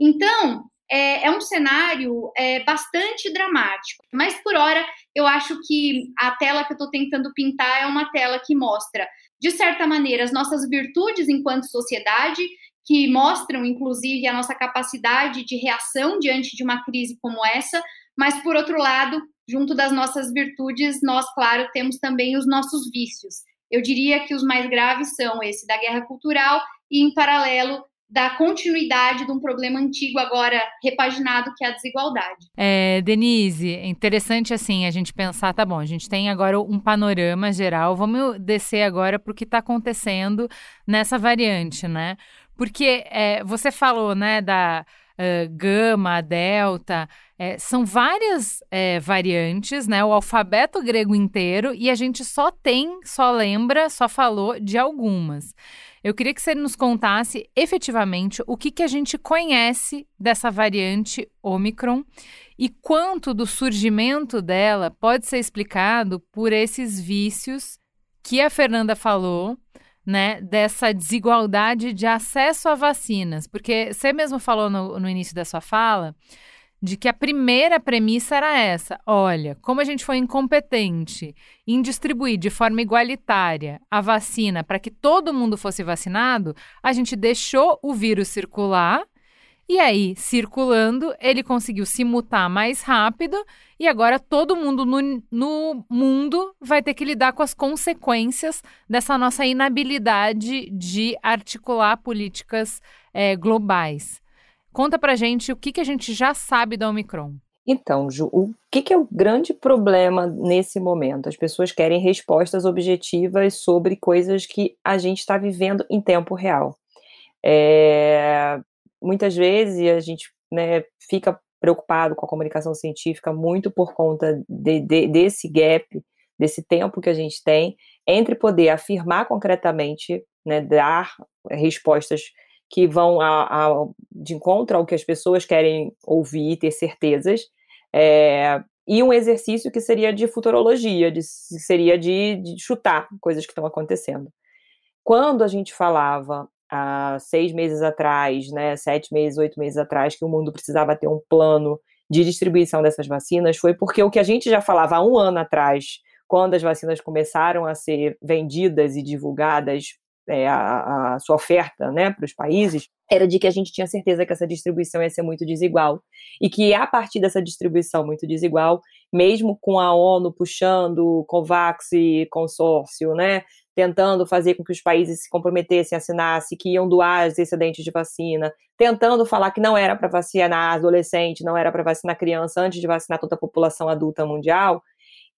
Então, é, é um cenário é, bastante dramático. Mas, por hora, eu acho que a tela que eu estou tentando pintar é uma tela que mostra, de certa maneira, as nossas virtudes enquanto sociedade, que mostram, inclusive, a nossa capacidade de reação diante de uma crise como essa, mas, por outro lado, junto das nossas virtudes, nós, claro, temos também os nossos vícios. Eu diria que os mais graves são esse da guerra cultural e, em paralelo, da continuidade de um problema antigo agora repaginado que é a desigualdade. É, Denise, é interessante assim a gente pensar, tá bom, a gente tem agora um panorama geral, vamos descer agora para o que está acontecendo nessa variante, né? Porque é, você falou, né, da uh, gama, delta, é, são várias é, variantes, né? O alfabeto grego inteiro, e a gente só tem, só lembra, só falou de algumas. Eu queria que você nos contasse efetivamente o que, que a gente conhece dessa variante Omicron e quanto do surgimento dela pode ser explicado por esses vícios que a Fernanda falou né, dessa desigualdade de acesso a vacinas. Porque você mesmo falou no, no início da sua fala de que a primeira premissa era essa: olha, como a gente foi incompetente em distribuir de forma igualitária a vacina para que todo mundo fosse vacinado, a gente deixou o vírus circular e aí, circulando, ele conseguiu se mutar mais rápido e agora todo mundo no, no, mundo vai ter que lidar com as consequências dessa nossa inabilidade de articular políticas é, globais. Conta pra gente o que, que a gente já sabe da Omicron. Então, Ju, o que, que, é o grande problema nesse momento? As pessoas querem respostas objetivas sobre coisas que a gente está vivendo em tempo real. É, muitas vezes a gente né, fica preocupado com a comunicação científica muito por conta de, de, desse gap, desse tempo que a gente tem entre poder afirmar concretamente, né, dar respostas que vão a, a, de encontro ao que as pessoas querem ouvir e ter certezas, é, e um exercício que seria de futurologia, de, seria de, de chutar coisas que estão acontecendo. Quando a gente falava há seis meses atrás, né, sete meses, oito meses atrás, que o mundo precisava ter um plano de distribuição dessas vacinas, foi porque o que a gente já falava há um ano atrás, quando as vacinas começaram a ser vendidas e divulgadas, é, a, a, sua oferta né, para os países, era de que a gente tinha certeza que essa distribuição ia ser muito desigual. E que a partir dessa distribuição muito desigual, mesmo com a ONU puxando COVAX consórcio, né, tentando fazer com que os países se comprometessem, assinassem, que iam doar os excedentes de vacina, tentando falar que não era para vacinar adolescente, não era para vacinar criança antes de vacinar toda a população adulta mundial,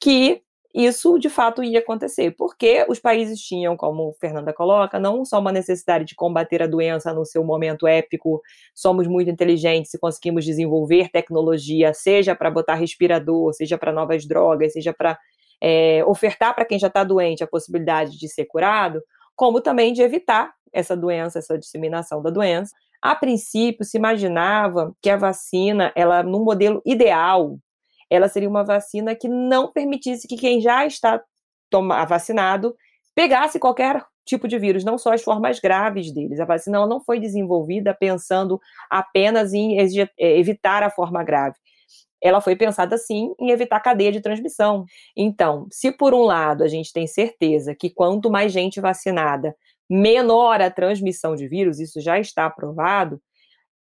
que isso de fato ia acontecer, porque os países tinham, como Fernanda coloca, não só uma necessidade de combater a doença no seu momento épico, somos muito inteligentes e conseguimos desenvolver tecnologia, seja para botar respirador, seja para novas drogas, seja para é, ofertar para quem já está doente a possibilidade de ser curado, como também de evitar essa doença, essa disseminação da doença. A princípio, se imaginava que a vacina, ela, no modelo ideal, ela seria uma vacina que não permitisse que quem já está vacinado pegasse qualquer tipo de vírus, não só as formas graves deles. A vacina não foi desenvolvida pensando apenas em evitar a forma grave. Ela foi pensada sim em evitar cadeia de transmissão. Então, se por um lado a gente tem certeza que quanto mais gente vacinada, menor a transmissão de vírus, isso já está aprovado,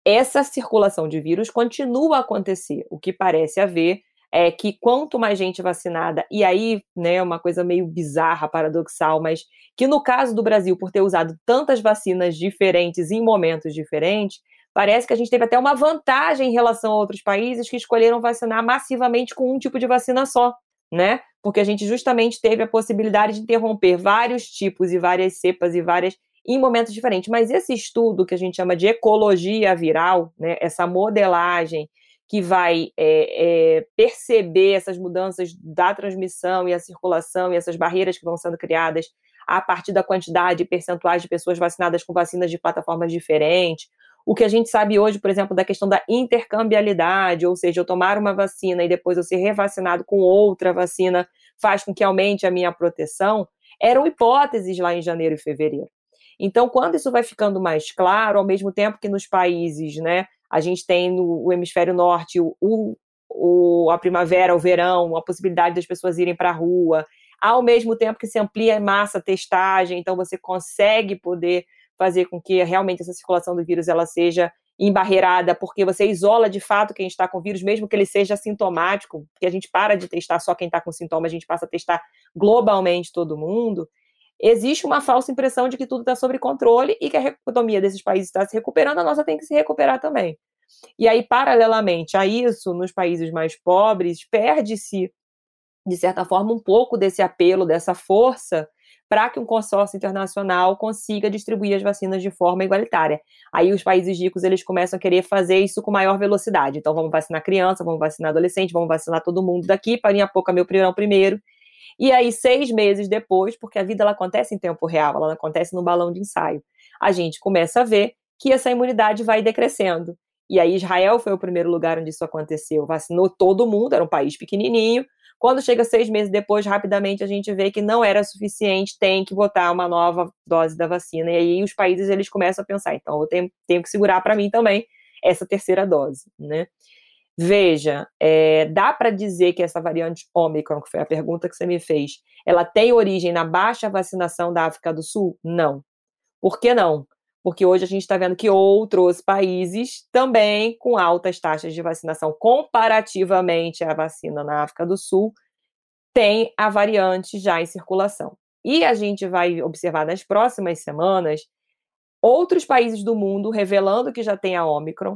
essa circulação de vírus continua a acontecer. O que parece haver é que quanto mais gente vacinada, e aí, né, uma coisa meio bizarra, paradoxal, mas que no caso do Brasil, por ter usado tantas vacinas diferentes em momentos diferentes, parece que a gente teve até uma vantagem em relação a outros países que escolheram vacinar massivamente com um tipo de vacina só, né? Porque a gente justamente teve a possibilidade de interromper vários tipos e várias cepas e várias em momentos diferentes. Mas esse estudo que a gente chama de ecologia viral, né, essa modelagem que vai é, é, perceber essas mudanças da transmissão e a circulação e essas barreiras que vão sendo criadas a partir da quantidade e percentuais de pessoas vacinadas com vacinas de plataformas diferentes. O que a gente sabe hoje, por exemplo, da questão da intercambialidade, ou seja, eu tomar uma vacina e depois eu ser revacinado com outra vacina faz com que aumente a minha proteção, eram hipóteses lá em janeiro e fevereiro. Então, quando isso vai ficando mais claro, ao mesmo tempo que nos países, né, a gente tem no hemisfério norte o, o, a primavera, o verão, a possibilidade das pessoas irem para a rua, ao mesmo tempo que se amplia a massa testagem, então você consegue poder fazer com que realmente essa circulação do vírus ela seja embarreirada, porque você isola de fato quem está com vírus, mesmo que ele seja sintomático, porque a gente para de testar só quem está com sintoma, a gente passa a testar globalmente todo mundo. Existe uma falsa impressão de que tudo está sob controle e que a economia desses países está se recuperando, a nossa tem que se recuperar também. E aí, paralelamente a isso, nos países mais pobres, perde-se, de certa forma, um pouco desse apelo, dessa força para que um consórcio internacional consiga distribuir as vacinas de forma igualitária. Aí os países ricos eles começam a querer fazer isso com maior velocidade. Então vamos vacinar criança, vamos vacinar adolescente, vamos vacinar todo mundo daqui, para a pouco meu primeiro primeiro. E aí seis meses depois, porque a vida ela acontece em tempo real, ela acontece no balão de ensaio, a gente começa a ver que essa imunidade vai decrescendo. E aí Israel foi o primeiro lugar onde isso aconteceu, vacinou todo mundo, era um país pequenininho, quando chega seis meses depois, rapidamente a gente vê que não era suficiente, tem que botar uma nova dose da vacina. E aí os países eles começam a pensar, então eu tenho, tenho que segurar para mim também essa terceira dose, né? Veja, é, dá para dizer que essa variante Omicron, que foi a pergunta que você me fez, ela tem origem na baixa vacinação da África do Sul? Não. Por que não? Porque hoje a gente está vendo que outros países também com altas taxas de vacinação comparativamente à vacina na África do Sul têm a variante já em circulação. E a gente vai observar nas próximas semanas outros países do mundo revelando que já tem a Omicron.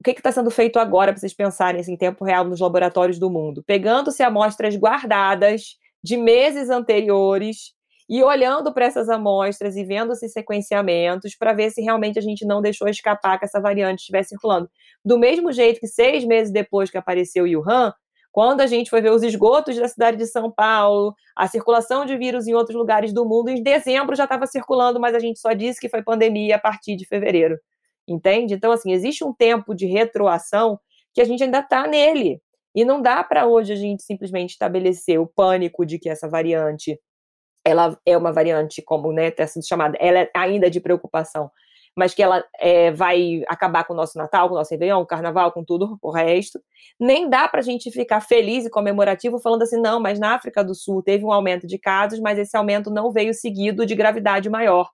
O que está sendo feito agora para vocês pensarem assim, em tempo real nos laboratórios do mundo? Pegando-se amostras guardadas de meses anteriores e olhando para essas amostras e vendo esses sequenciamentos para ver se realmente a gente não deixou escapar que essa variante estivesse circulando. Do mesmo jeito que seis meses depois que apareceu o Wuhan, quando a gente foi ver os esgotos da cidade de São Paulo, a circulação de vírus em outros lugares do mundo, em dezembro já estava circulando, mas a gente só disse que foi pandemia a partir de fevereiro. Entende? Então, assim, existe um tempo de retroação que a gente ainda está nele. E não dá para hoje a gente simplesmente estabelecer o pânico de que essa variante ela é uma variante, como né, está chamada, ela é ainda de preocupação, mas que ela é, vai acabar com o nosso Natal, com o nosso Réveillon, o Carnaval, com tudo o resto. Nem dá para a gente ficar feliz e comemorativo falando assim, não, mas na África do Sul teve um aumento de casos, mas esse aumento não veio seguido de gravidade maior.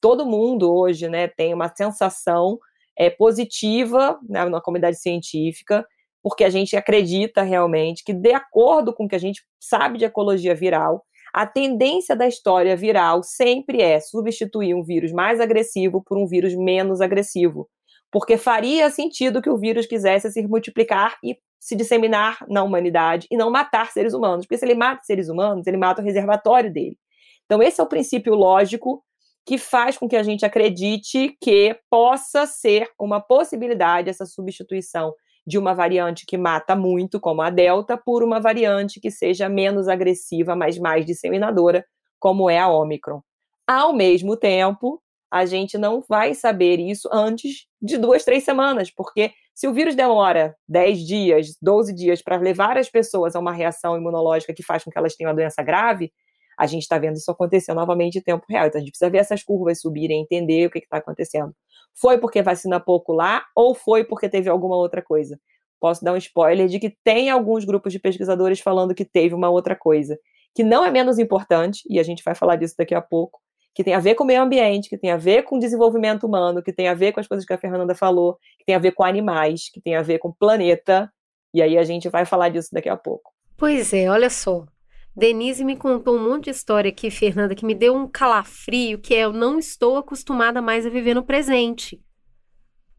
Todo mundo hoje né, tem uma sensação é, positiva né, na comunidade científica, porque a gente acredita realmente que, de acordo com o que a gente sabe de ecologia viral, a tendência da história viral sempre é substituir um vírus mais agressivo por um vírus menos agressivo, porque faria sentido que o vírus quisesse se multiplicar e se disseminar na humanidade e não matar seres humanos, porque se ele mata seres humanos, ele mata o reservatório dele. Então, esse é o princípio lógico que faz com que a gente acredite que possa ser uma possibilidade essa substituição de uma variante que mata muito, como a Delta, por uma variante que seja menos agressiva, mas mais disseminadora, como é a Omicron. Ao mesmo tempo, a gente não vai saber isso antes de duas, três semanas, porque se o vírus demora 10 dias, 12 dias para levar as pessoas a uma reação imunológica que faz com que elas tenham uma doença grave, a gente está vendo isso acontecer novamente em tempo real. Então a gente precisa ver essas curvas subirem, entender o que está acontecendo. Foi porque vacina pouco lá ou foi porque teve alguma outra coisa? posso dar um spoiler de que tem alguns grupos de pesquisadores falando que teve uma outra coisa, que não é menos importante, e a gente vai falar disso daqui a pouco, que tem a ver com o meio ambiente, que tem a ver com o desenvolvimento humano, que tem a ver com as coisas que a Fernanda falou, que tem a ver com animais, que tem a ver com o planeta, e aí a gente vai falar disso daqui a pouco. Pois é, olha só. Denise me contou um monte de história aqui, Fernanda, que me deu um calafrio, que é eu não estou acostumada mais a viver no presente.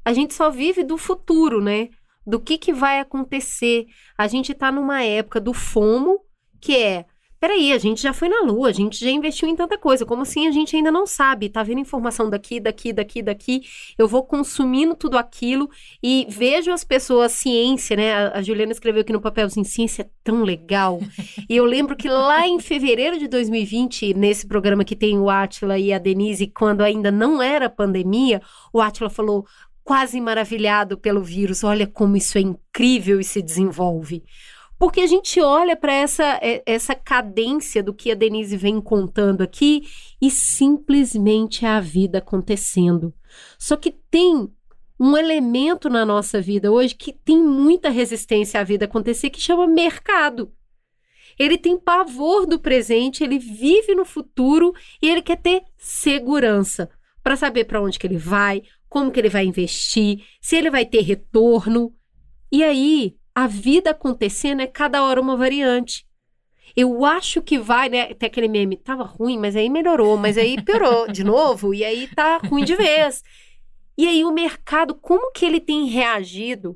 A gente só vive do futuro, né? Do que, que vai acontecer. A gente está numa época do FOMO, que é peraí, a gente já foi na Lua, a gente já investiu em tanta coisa, como assim a gente ainda não sabe? Tá vendo informação daqui, daqui, daqui, daqui, eu vou consumindo tudo aquilo e vejo as pessoas, ciência, né? A, a Juliana escreveu aqui no papelzinho, ciência é tão legal. e eu lembro que lá em fevereiro de 2020, nesse programa que tem o Atila e a Denise, quando ainda não era pandemia, o Atila falou, quase maravilhado pelo vírus, olha como isso é incrível e se desenvolve. Porque a gente olha para essa, é, essa cadência do que a Denise vem contando aqui e simplesmente é a vida acontecendo. Só que tem um elemento na nossa vida hoje que tem muita resistência à vida acontecer que chama mercado. Ele tem pavor do presente, ele vive no futuro e ele quer ter segurança para saber para onde que ele vai, como que ele vai investir, se ele vai ter retorno. E aí, a vida acontecendo é cada hora uma variante. Eu acho que vai, né? Tem aquele meme, tava ruim, mas aí melhorou, mas aí piorou de novo, e aí tá ruim de vez. E aí o mercado, como que ele tem reagido,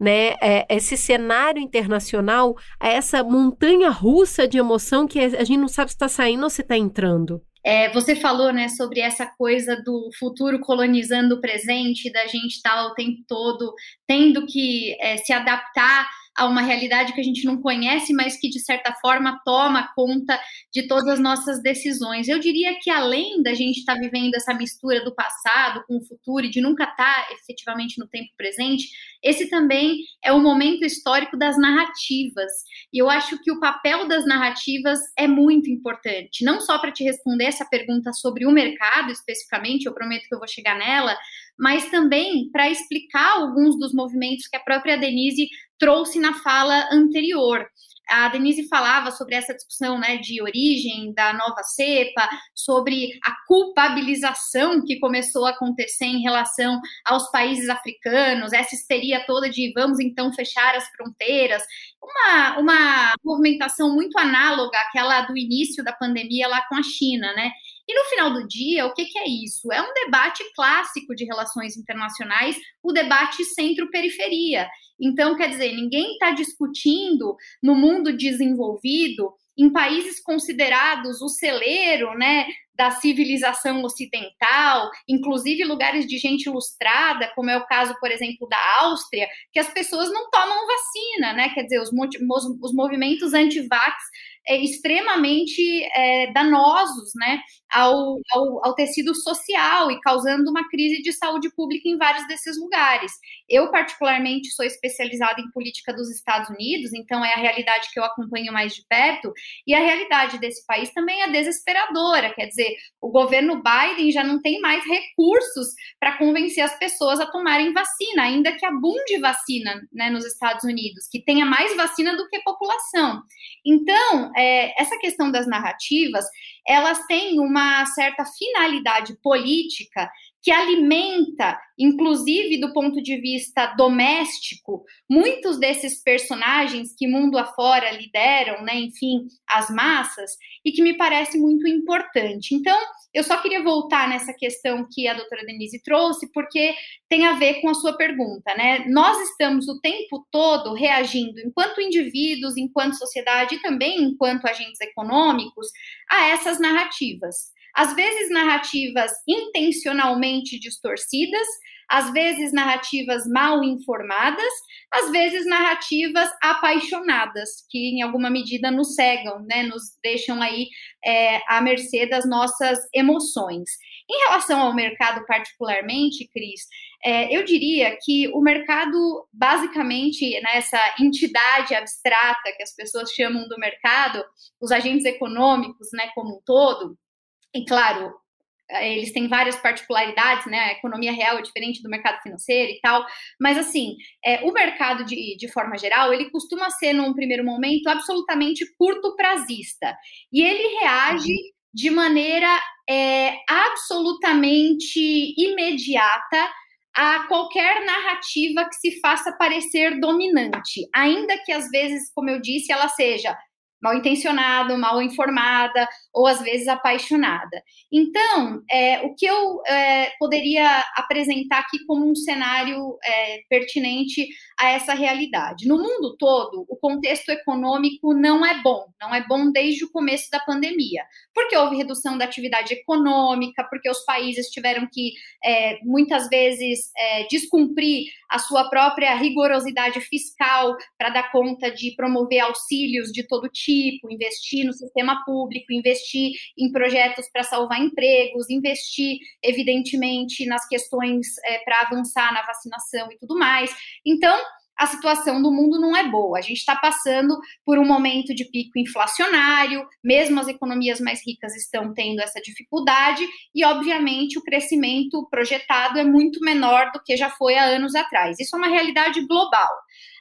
né? É, esse cenário internacional, a essa montanha russa de emoção que a gente não sabe se está saindo ou se está entrando. É, você falou né, sobre essa coisa do futuro colonizando o presente, da gente estar tá o tempo todo tendo que é, se adaptar a uma realidade que a gente não conhece, mas que de certa forma toma conta de todas as nossas decisões. Eu diria que além da gente estar tá vivendo essa mistura do passado com o futuro e de nunca estar tá efetivamente no tempo presente, esse também é o momento histórico das narrativas. E eu acho que o papel das narrativas é muito importante, não só para te responder essa pergunta sobre o mercado especificamente, eu prometo que eu vou chegar nela, mas também para explicar alguns dos movimentos que a própria Denise trouxe na fala anterior. A Denise falava sobre essa discussão né, de origem da nova cepa, sobre a culpabilização que começou a acontecer em relação aos países africanos, essa histeria toda de vamos então fechar as fronteiras, uma, uma movimentação muito análoga àquela do início da pandemia lá com a China, né? E no final do dia, o que, que é isso? É um debate clássico de relações internacionais, o debate centro-periferia. Então, quer dizer, ninguém está discutindo no mundo desenvolvido, em países considerados o celeiro, né, da civilização ocidental, inclusive lugares de gente ilustrada, como é o caso, por exemplo, da Áustria, que as pessoas não tomam vacina, né? Quer dizer, os, os movimentos anti-vax é, extremamente é, danosos né, ao, ao, ao, tecido social e causando uma crise de saúde pública em vários desses lugares. Eu, particularmente, sou especializada em política dos Estados Unidos, então é a realidade que eu acompanho mais de perto, e a realidade desse país também é desesperadora. Quer dizer, o governo Biden já não tem mais recursos para convencer as pessoas a tomarem vacina, ainda que abunde vacina né, nos Estados Unidos, que tenha mais vacina do que população. Então, é, essa questão das narrativas, elas têm uma certa finalidade política que alimenta, inclusive do ponto de vista doméstico, muitos desses personagens que mundo afora lideram, né, enfim, as massas, e que me parece muito importante. Então, eu só queria voltar nessa questão que a doutora Denise trouxe, porque tem a ver com a sua pergunta, né? Nós estamos o tempo todo reagindo, enquanto indivíduos, enquanto sociedade e também enquanto agentes econômicos, a essas narrativas às vezes narrativas intencionalmente distorcidas, às vezes narrativas mal informadas, às vezes narrativas apaixonadas, que em alguma medida nos cegam, né, nos deixam aí é, à mercê das nossas emoções. Em relação ao mercado particularmente, Cris, é, eu diria que o mercado, basicamente, nessa né, entidade abstrata que as pessoas chamam do mercado, os agentes econômicos, né, como um todo, e claro, é, eles têm várias particularidades, né? A economia real é diferente do mercado financeiro e tal, mas assim, é, o mercado de, de forma geral, ele costuma ser, num primeiro momento, absolutamente curto prazista. E ele reage uhum. de maneira é, absolutamente imediata a qualquer narrativa que se faça parecer dominante, ainda que às vezes, como eu disse, ela seja mal intencionada, mal informada ou às vezes apaixonada. Então, é, o que eu é, poderia apresentar aqui como um cenário é, pertinente a essa realidade? No mundo todo, o contexto econômico não é bom, não é bom desde o começo da pandemia, porque houve redução da atividade econômica, porque os países tiveram que é, muitas vezes é, descumprir a sua própria rigorosidade fiscal para dar conta de promover auxílios de todo tipo, investir no sistema público, investir em projetos para salvar empregos, investir, evidentemente, nas questões é, para avançar na vacinação e tudo mais. Então, a situação do mundo não é boa. A gente está passando por um momento de pico inflacionário, mesmo as economias mais ricas estão tendo essa dificuldade, e obviamente o crescimento projetado é muito menor do que já foi há anos atrás. Isso é uma realidade global.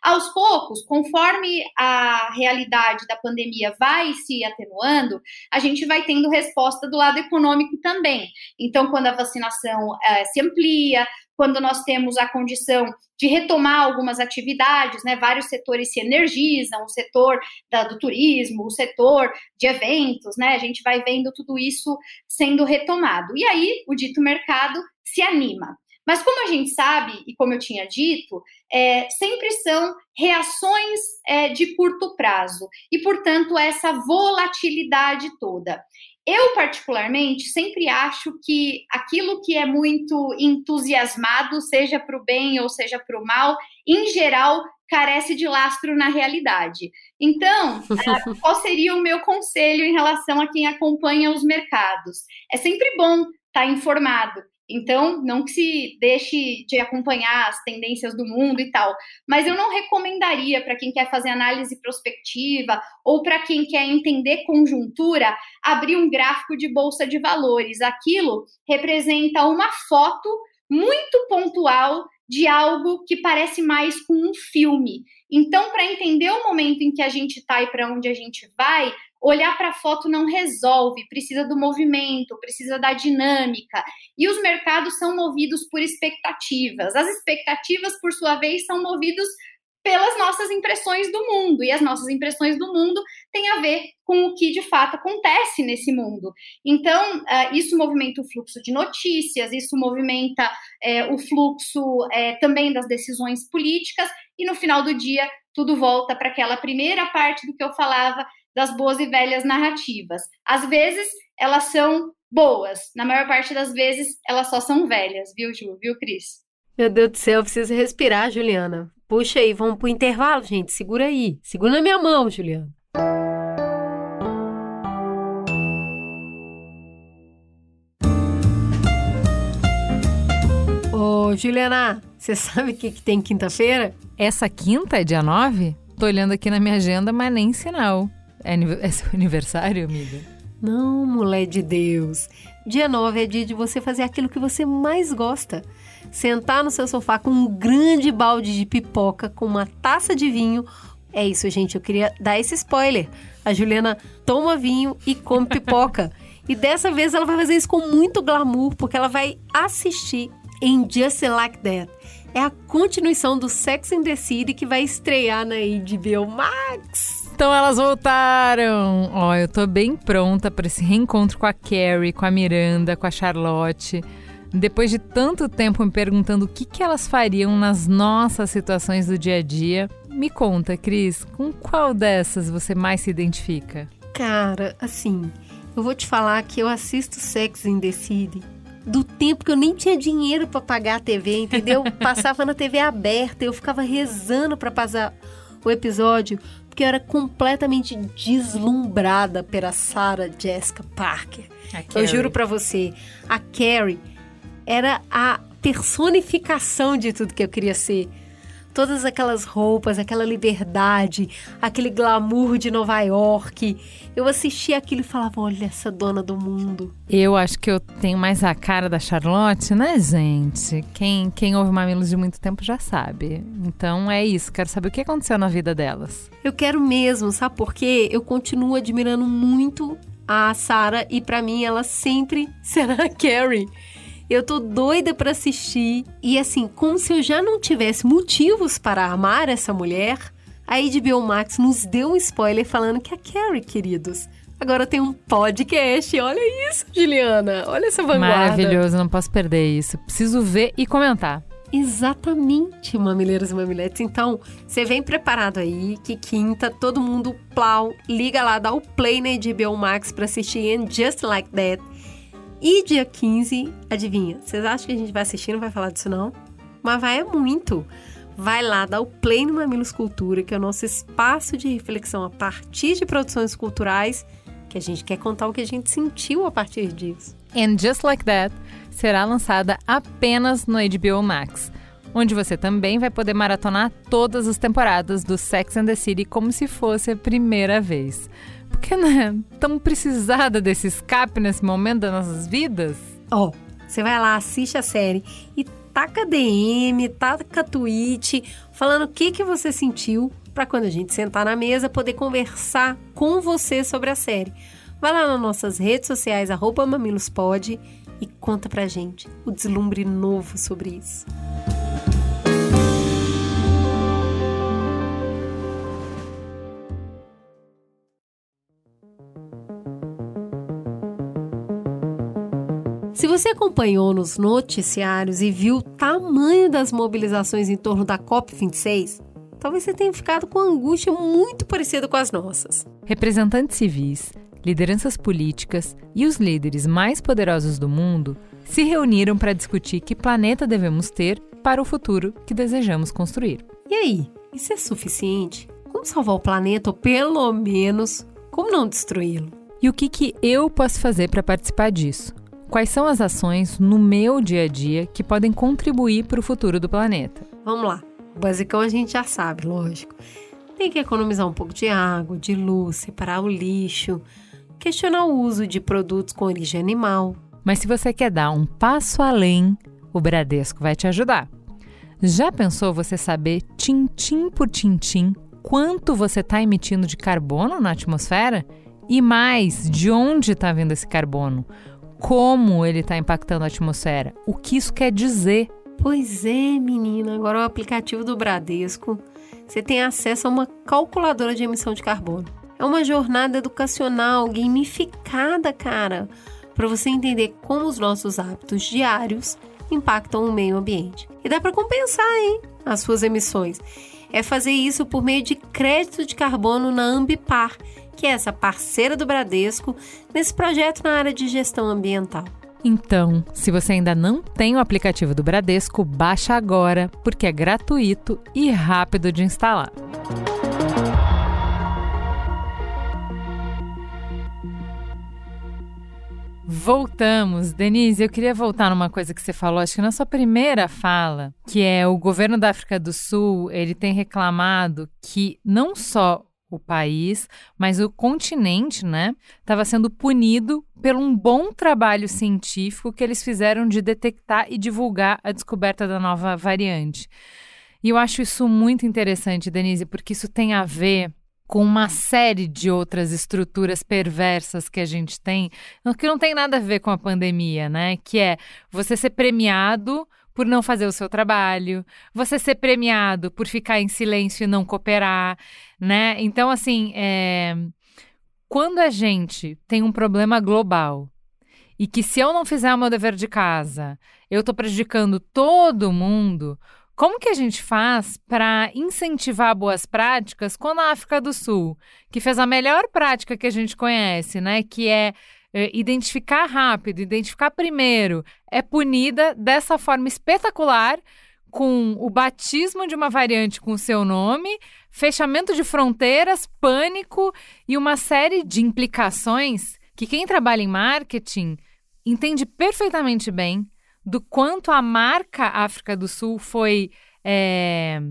Aos poucos, conforme a realidade da pandemia vai se atenuando, a gente vai tendo resposta do lado econômico também. Então, quando a vacinação é, se amplia, quando nós temos a condição de retomar algumas atividades, né? Vários setores se energizam, o setor da, do turismo, o setor de eventos, né? A gente vai vendo tudo isso sendo retomado. E aí o dito mercado se anima. Mas como a gente sabe, e como eu tinha dito, é, sempre são reações é, de curto prazo e, portanto, essa volatilidade toda. Eu, particularmente, sempre acho que aquilo que é muito entusiasmado, seja para o bem ou seja para o mal, em geral, carece de lastro na realidade. Então, é, qual seria o meu conselho em relação a quem acompanha os mercados? É sempre bom estar tá informado. Então, não que se deixe de acompanhar as tendências do mundo e tal, mas eu não recomendaria para quem quer fazer análise prospectiva ou para quem quer entender conjuntura, abrir um gráfico de bolsa de valores. Aquilo representa uma foto muito pontual de algo que parece mais com um filme. Então, para entender o momento em que a gente está e para onde a gente vai, olhar para a foto não resolve, precisa do movimento, precisa da dinâmica. E os mercados são movidos por expectativas. As expectativas, por sua vez, são movidos pelas nossas impressões do mundo. E as nossas impressões do mundo têm a ver com o que de fato acontece nesse mundo. Então, uh, isso movimenta o fluxo de notícias, isso movimenta uh, o fluxo uh, também das decisões políticas, e no final do dia, tudo volta para aquela primeira parte do que eu falava das boas e velhas narrativas. Às vezes, elas são boas, na maior parte das vezes, elas só são velhas, viu, Ju? Viu, Cris? Meu Deus do céu, eu preciso respirar, Juliana. Puxa aí, vamos pro intervalo, gente. Segura aí. Segura na minha mão, Juliana. Ô, Juliana, você sabe o que, que tem quinta-feira? Essa quinta é dia 9? Tô olhando aqui na minha agenda, mas nem sinal. É, é seu aniversário, amiga? Não, mulher de Deus. Dia 9 é dia de você fazer aquilo que você mais gosta. Sentar no seu sofá com um grande balde de pipoca, com uma taça de vinho. É isso, gente. Eu queria dar esse spoiler. A Juliana toma vinho e come pipoca. e dessa vez ela vai fazer isso com muito glamour, porque ela vai assistir em Just Like That. É a continuação do Sex and the City que vai estrear na HBO Max. Então elas voltaram. Ó, oh, eu tô bem pronta para esse reencontro com a Carrie, com a Miranda, com a Charlotte. Depois de tanto tempo me perguntando o que, que elas fariam nas nossas situações do dia a dia, me conta, Cris, com qual dessas você mais se identifica? Cara, assim, eu vou te falar que eu assisto Sex in the City do tempo que eu nem tinha dinheiro para pagar a TV, entendeu? Passava na TV aberta, eu ficava rezando para passar o episódio, porque eu era completamente deslumbrada pela Sarah Jessica Parker. Eu juro para você, a Carrie era a personificação de tudo que eu queria ser. Todas aquelas roupas, aquela liberdade, aquele glamour de Nova York. Eu assistia aquilo e falava: olha essa dona do mundo. Eu acho que eu tenho mais a cara da Charlotte, né, gente? Quem, quem ouve Mamilos de muito tempo já sabe. Então é isso, quero saber o que aconteceu na vida delas. Eu quero mesmo, sabe por quê? Eu continuo admirando muito a Sarah e para mim ela sempre será a Carrie. Eu tô doida para assistir. E assim, como se eu já não tivesse motivos para amar essa mulher, a HBO Max nos deu um spoiler falando que a Carrie, queridos, agora tem um podcast. Olha isso, Juliana. Olha essa vanguarda. Maravilhoso, não posso perder isso. Preciso ver e comentar. Exatamente, mamileiros e mamiletes. Então, você vem preparado aí, que quinta, todo mundo plau, liga lá, dá o play na HBO Max pra assistir And Just Like That. E dia 15, adivinha? Vocês acham que a gente vai assistir? Não vai falar disso não? Mas vai é muito. Vai lá, dá o play no Mamilos Cultura, que é o nosso espaço de reflexão a partir de produções culturais, que a gente quer contar o que a gente sentiu a partir disso. And Just Like That será lançada apenas no HBO Max, onde você também vai poder maratonar todas as temporadas do Sex and the City como se fosse a primeira vez. Porque, né? Estamos precisada desse escape nesse momento das nossas vidas? Ó, oh, você vai lá, assiste a série e taca DM, taca tweet, falando o que, que você sentiu para quando a gente sentar na mesa poder conversar com você sobre a série. Vai lá nas nossas redes sociais, arroba mamilospod e conta pra gente o deslumbre novo sobre isso. Se você acompanhou nos noticiários e viu o tamanho das mobilizações em torno da COP26, talvez você tenha ficado com angústia muito parecida com as nossas. Representantes civis, lideranças políticas e os líderes mais poderosos do mundo se reuniram para discutir que planeta devemos ter para o futuro que desejamos construir. E aí, isso é suficiente? Como salvar o planeta ou pelo menos como não destruí-lo? E o que, que eu posso fazer para participar disso? Quais são as ações no meu dia a dia que podem contribuir para o futuro do planeta? Vamos lá. O basicão a gente já sabe, lógico. Tem que economizar um pouco de água, de luz, separar o lixo, questionar o uso de produtos com origem animal. Mas se você quer dar um passo além, o Bradesco vai te ajudar. Já pensou você saber, tintim por tintim, quanto você está emitindo de carbono na atmosfera? E mais, de onde está vindo esse carbono? Como ele está impactando a atmosfera, o que isso quer dizer. Pois é, menina. Agora o aplicativo do Bradesco, você tem acesso a uma calculadora de emissão de carbono. É uma jornada educacional gamificada, cara, para você entender como os nossos hábitos diários impactam o meio ambiente. E dá para compensar, hein, as suas emissões. É fazer isso por meio de crédito de carbono na Ambipar, que é essa parceira do Bradesco nesse projeto na área de gestão ambiental. Então, se você ainda não tem o aplicativo do Bradesco, baixa agora, porque é gratuito e rápido de instalar. Voltamos. Denise, eu queria voltar numa coisa que você falou, acho que na sua primeira fala, que é o governo da África do Sul, ele tem reclamado que não só o país, mas o continente, né, estava sendo punido por um bom trabalho científico que eles fizeram de detectar e divulgar a descoberta da nova variante. E eu acho isso muito interessante, Denise, porque isso tem a ver com uma série de outras estruturas perversas que a gente tem, que não tem nada a ver com a pandemia, né? Que é você ser premiado por não fazer o seu trabalho, você ser premiado por ficar em silêncio e não cooperar, né? Então, assim, é... quando a gente tem um problema global e que se eu não fizer o meu dever de casa, eu estou prejudicando todo mundo, como que a gente faz para incentivar boas práticas quando a África do Sul, que fez a melhor prática que a gente conhece, né, que é é, identificar rápido, identificar primeiro, é punida dessa forma espetacular com o batismo de uma variante com seu nome, fechamento de fronteiras, pânico e uma série de implicações que quem trabalha em marketing entende perfeitamente bem do quanto a marca África do Sul foi é,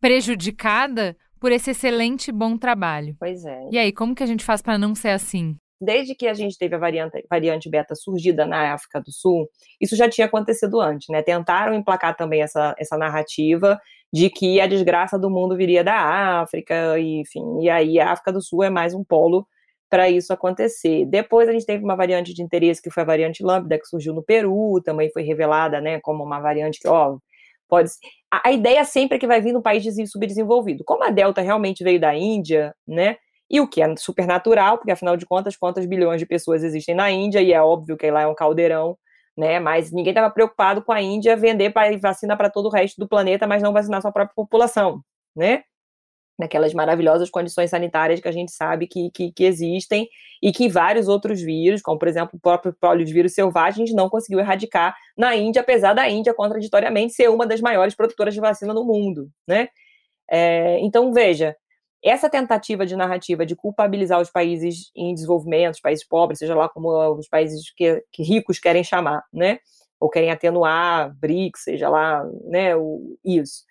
prejudicada por esse excelente bom trabalho. Pois é. E aí, como que a gente faz para não ser assim? Desde que a gente teve a variante, variante beta surgida na África do Sul, isso já tinha acontecido antes, né? Tentaram emplacar também essa, essa narrativa de que a desgraça do mundo viria da África, e, enfim, e aí a África do Sul é mais um polo para isso acontecer. Depois a gente teve uma variante de interesse que foi a variante lambda que surgiu no Peru, também foi revelada, né, como uma variante que, ó, pode a, a ideia sempre é que vai vir no país subdesenvolvido. Como a Delta realmente veio da Índia, né? E o que é super natural, porque afinal de contas, quantas bilhões de pessoas existem na Índia, e é óbvio que lá é um caldeirão, né? Mas ninguém estava preocupado com a Índia vender vacina para todo o resto do planeta, mas não vacinar sua própria população, né? naquelas maravilhosas condições sanitárias que a gente sabe que, que, que, existem e que vários outros vírus, como por exemplo o próprio poliovírus selvagem, a gente não conseguiu erradicar na Índia, apesar da Índia, contraditoriamente, ser uma das maiores produtoras de vacina no mundo, né? É, então, veja, essa tentativa de narrativa de culpabilizar os países em desenvolvimento, os países pobres, seja lá como os países que, que ricos querem chamar, né? Ou querem atenuar BRICS, seja lá, né, o, isso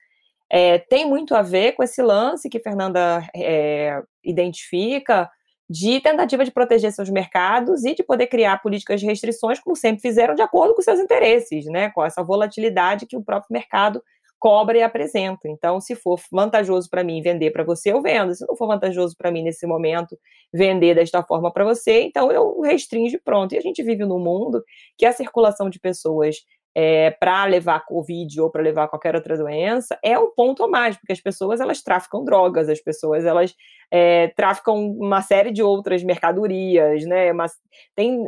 é, tem muito a ver com esse lance que Fernanda é, identifica de tentativa de proteger seus mercados e de poder criar políticas de restrições, como sempre fizeram, de acordo com seus interesses, né, com essa volatilidade que o próprio mercado cobra e apresenta. Então, se for vantajoso para mim vender para você, eu vendo. Se não for vantajoso para mim nesse momento vender desta forma para você, então eu restringo pronto. E a gente vive num mundo que a circulação de pessoas é, para levar Covid ou para levar qualquer outra doença, é um ponto a mais, porque as pessoas elas traficam drogas, as pessoas elas é, traficam uma série de outras mercadorias, né? Mas tem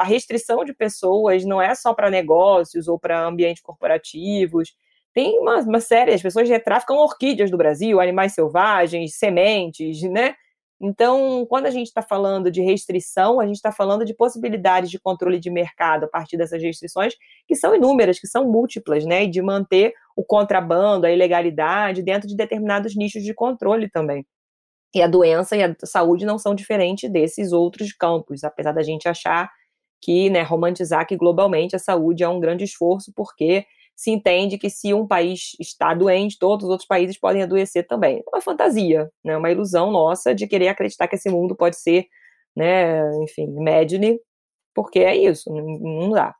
a restrição de pessoas não é só para negócios ou para ambientes corporativos. Tem uma, uma série, as pessoas traficam orquídeas do Brasil, animais selvagens, sementes, né? Então, quando a gente está falando de restrição, a gente está falando de possibilidades de controle de mercado a partir dessas restrições, que são inúmeras, que são múltiplas, né? E de manter o contrabando, a ilegalidade dentro de determinados nichos de controle também. E a doença e a saúde não são diferentes desses outros campos, apesar da gente achar que, né, romantizar que globalmente a saúde é um grande esforço, porque se entende que se um país está doente, todos os outros países podem adoecer também. É uma fantasia, né? uma ilusão nossa de querer acreditar que esse mundo pode ser, né, enfim, imagine, porque é isso, não dá.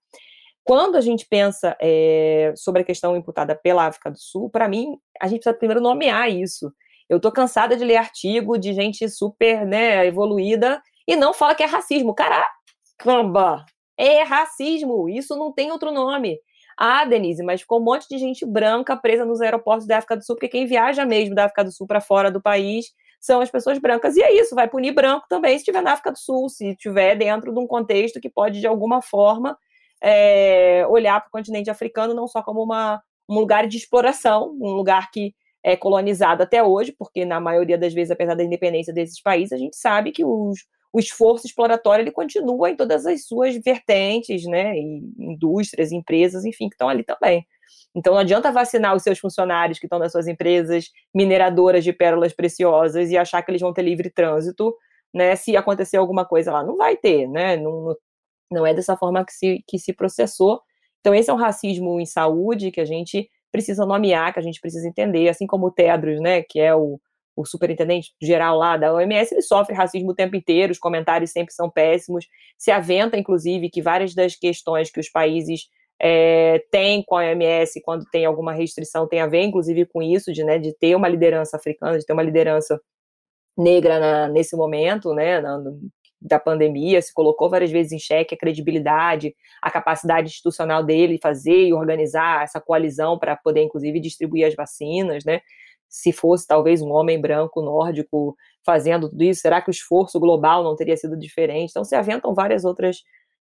Quando a gente pensa é, sobre a questão imputada pela África do Sul, para mim, a gente precisa primeiro nomear isso. Eu estou cansada de ler artigo de gente super né, evoluída e não fala que é racismo. Caramba! É racismo, isso não tem outro nome. Ah, Denise, mas ficou um monte de gente branca presa nos aeroportos da África do Sul, porque quem viaja mesmo da África do Sul para fora do país são as pessoas brancas. E é isso, vai punir branco também se estiver na África do Sul, se estiver dentro de um contexto que pode, de alguma forma, é, olhar para o continente africano não só como uma, um lugar de exploração, um lugar que é colonizado até hoje, porque na maioria das vezes, apesar da independência desses países, a gente sabe que os, o esforço exploratório ele continua em todas as suas vertentes, né, indústrias, empresas, enfim, que estão ali também. Então não adianta vacinar os seus funcionários que estão nas suas empresas mineradoras de pérolas preciosas e achar que eles vão ter livre trânsito, né, se acontecer alguma coisa lá. Não vai ter, né, não, não é dessa forma que se, que se processou. Então esse é um racismo em saúde que a gente precisa nomear, que a gente precisa entender, assim como o Tedros, né, que é o, o superintendente geral lá da OMS, ele sofre racismo o tempo inteiro, os comentários sempre são péssimos, se aventa, inclusive, que várias das questões que os países é, têm com a OMS, quando tem alguma restrição, tem a ver, inclusive, com isso, de, né, de ter uma liderança africana, de ter uma liderança negra na, nesse momento, né, na, da pandemia, se colocou várias vezes em xeque a credibilidade, a capacidade institucional dele fazer e organizar essa coalizão para poder, inclusive, distribuir as vacinas, né? Se fosse talvez um homem branco nórdico fazendo tudo isso, será que o esforço global não teria sido diferente? Então se aventam várias outras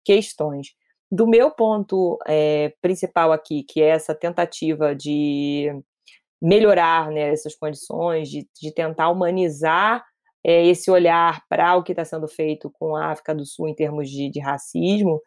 questões. Do meu ponto é, principal aqui, que é essa tentativa de melhorar né, essas condições, de, de tentar humanizar é, esse olhar para o que está sendo feito com a África do Sul em termos de, de racismo,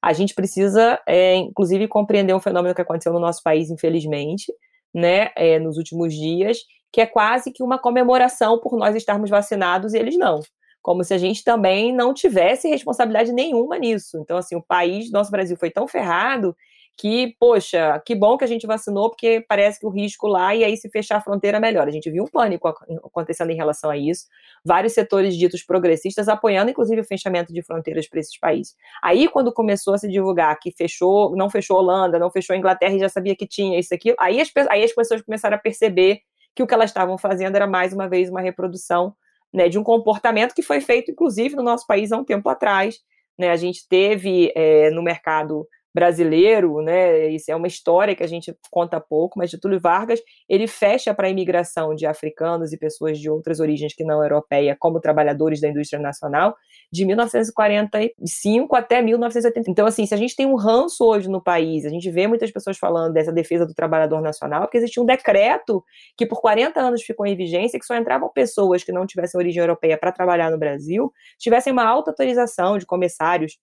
a gente precisa, é, inclusive, compreender um fenômeno que aconteceu no nosso país, infelizmente, né, é, nos últimos dias, que é quase que uma comemoração por nós estarmos vacinados e eles não. Como se a gente também não tivesse responsabilidade nenhuma nisso. Então, assim, o país, nosso Brasil, foi tão ferrado que, poxa, que bom que a gente vacinou, porque parece que o risco lá, e aí se fechar a fronteira melhor. A gente viu um pânico acontecendo em relação a isso, vários setores ditos progressistas apoiando, inclusive, o fechamento de fronteiras para esses países. Aí, quando começou a se divulgar que fechou, não fechou Holanda, não fechou Inglaterra e já sabia que tinha isso aqui, aí as, aí as pessoas começaram a perceber que o que elas estavam fazendo era mais uma vez uma reprodução né, de um comportamento que foi feito, inclusive, no nosso país há um tempo atrás. Né, a gente teve é, no mercado brasileiro, né? Isso é uma história que a gente conta pouco, mas Getúlio Vargas ele fecha para a imigração de africanos e pessoas de outras origens que não europeia como trabalhadores da indústria nacional de 1945 até 1980. Então, assim, se a gente tem um ranço hoje no país, a gente vê muitas pessoas falando dessa defesa do trabalhador nacional, porque existia um decreto que por 40 anos ficou em vigência que só entravam pessoas que não tivessem origem europeia para trabalhar no Brasil, tivessem uma alta autorização de comissários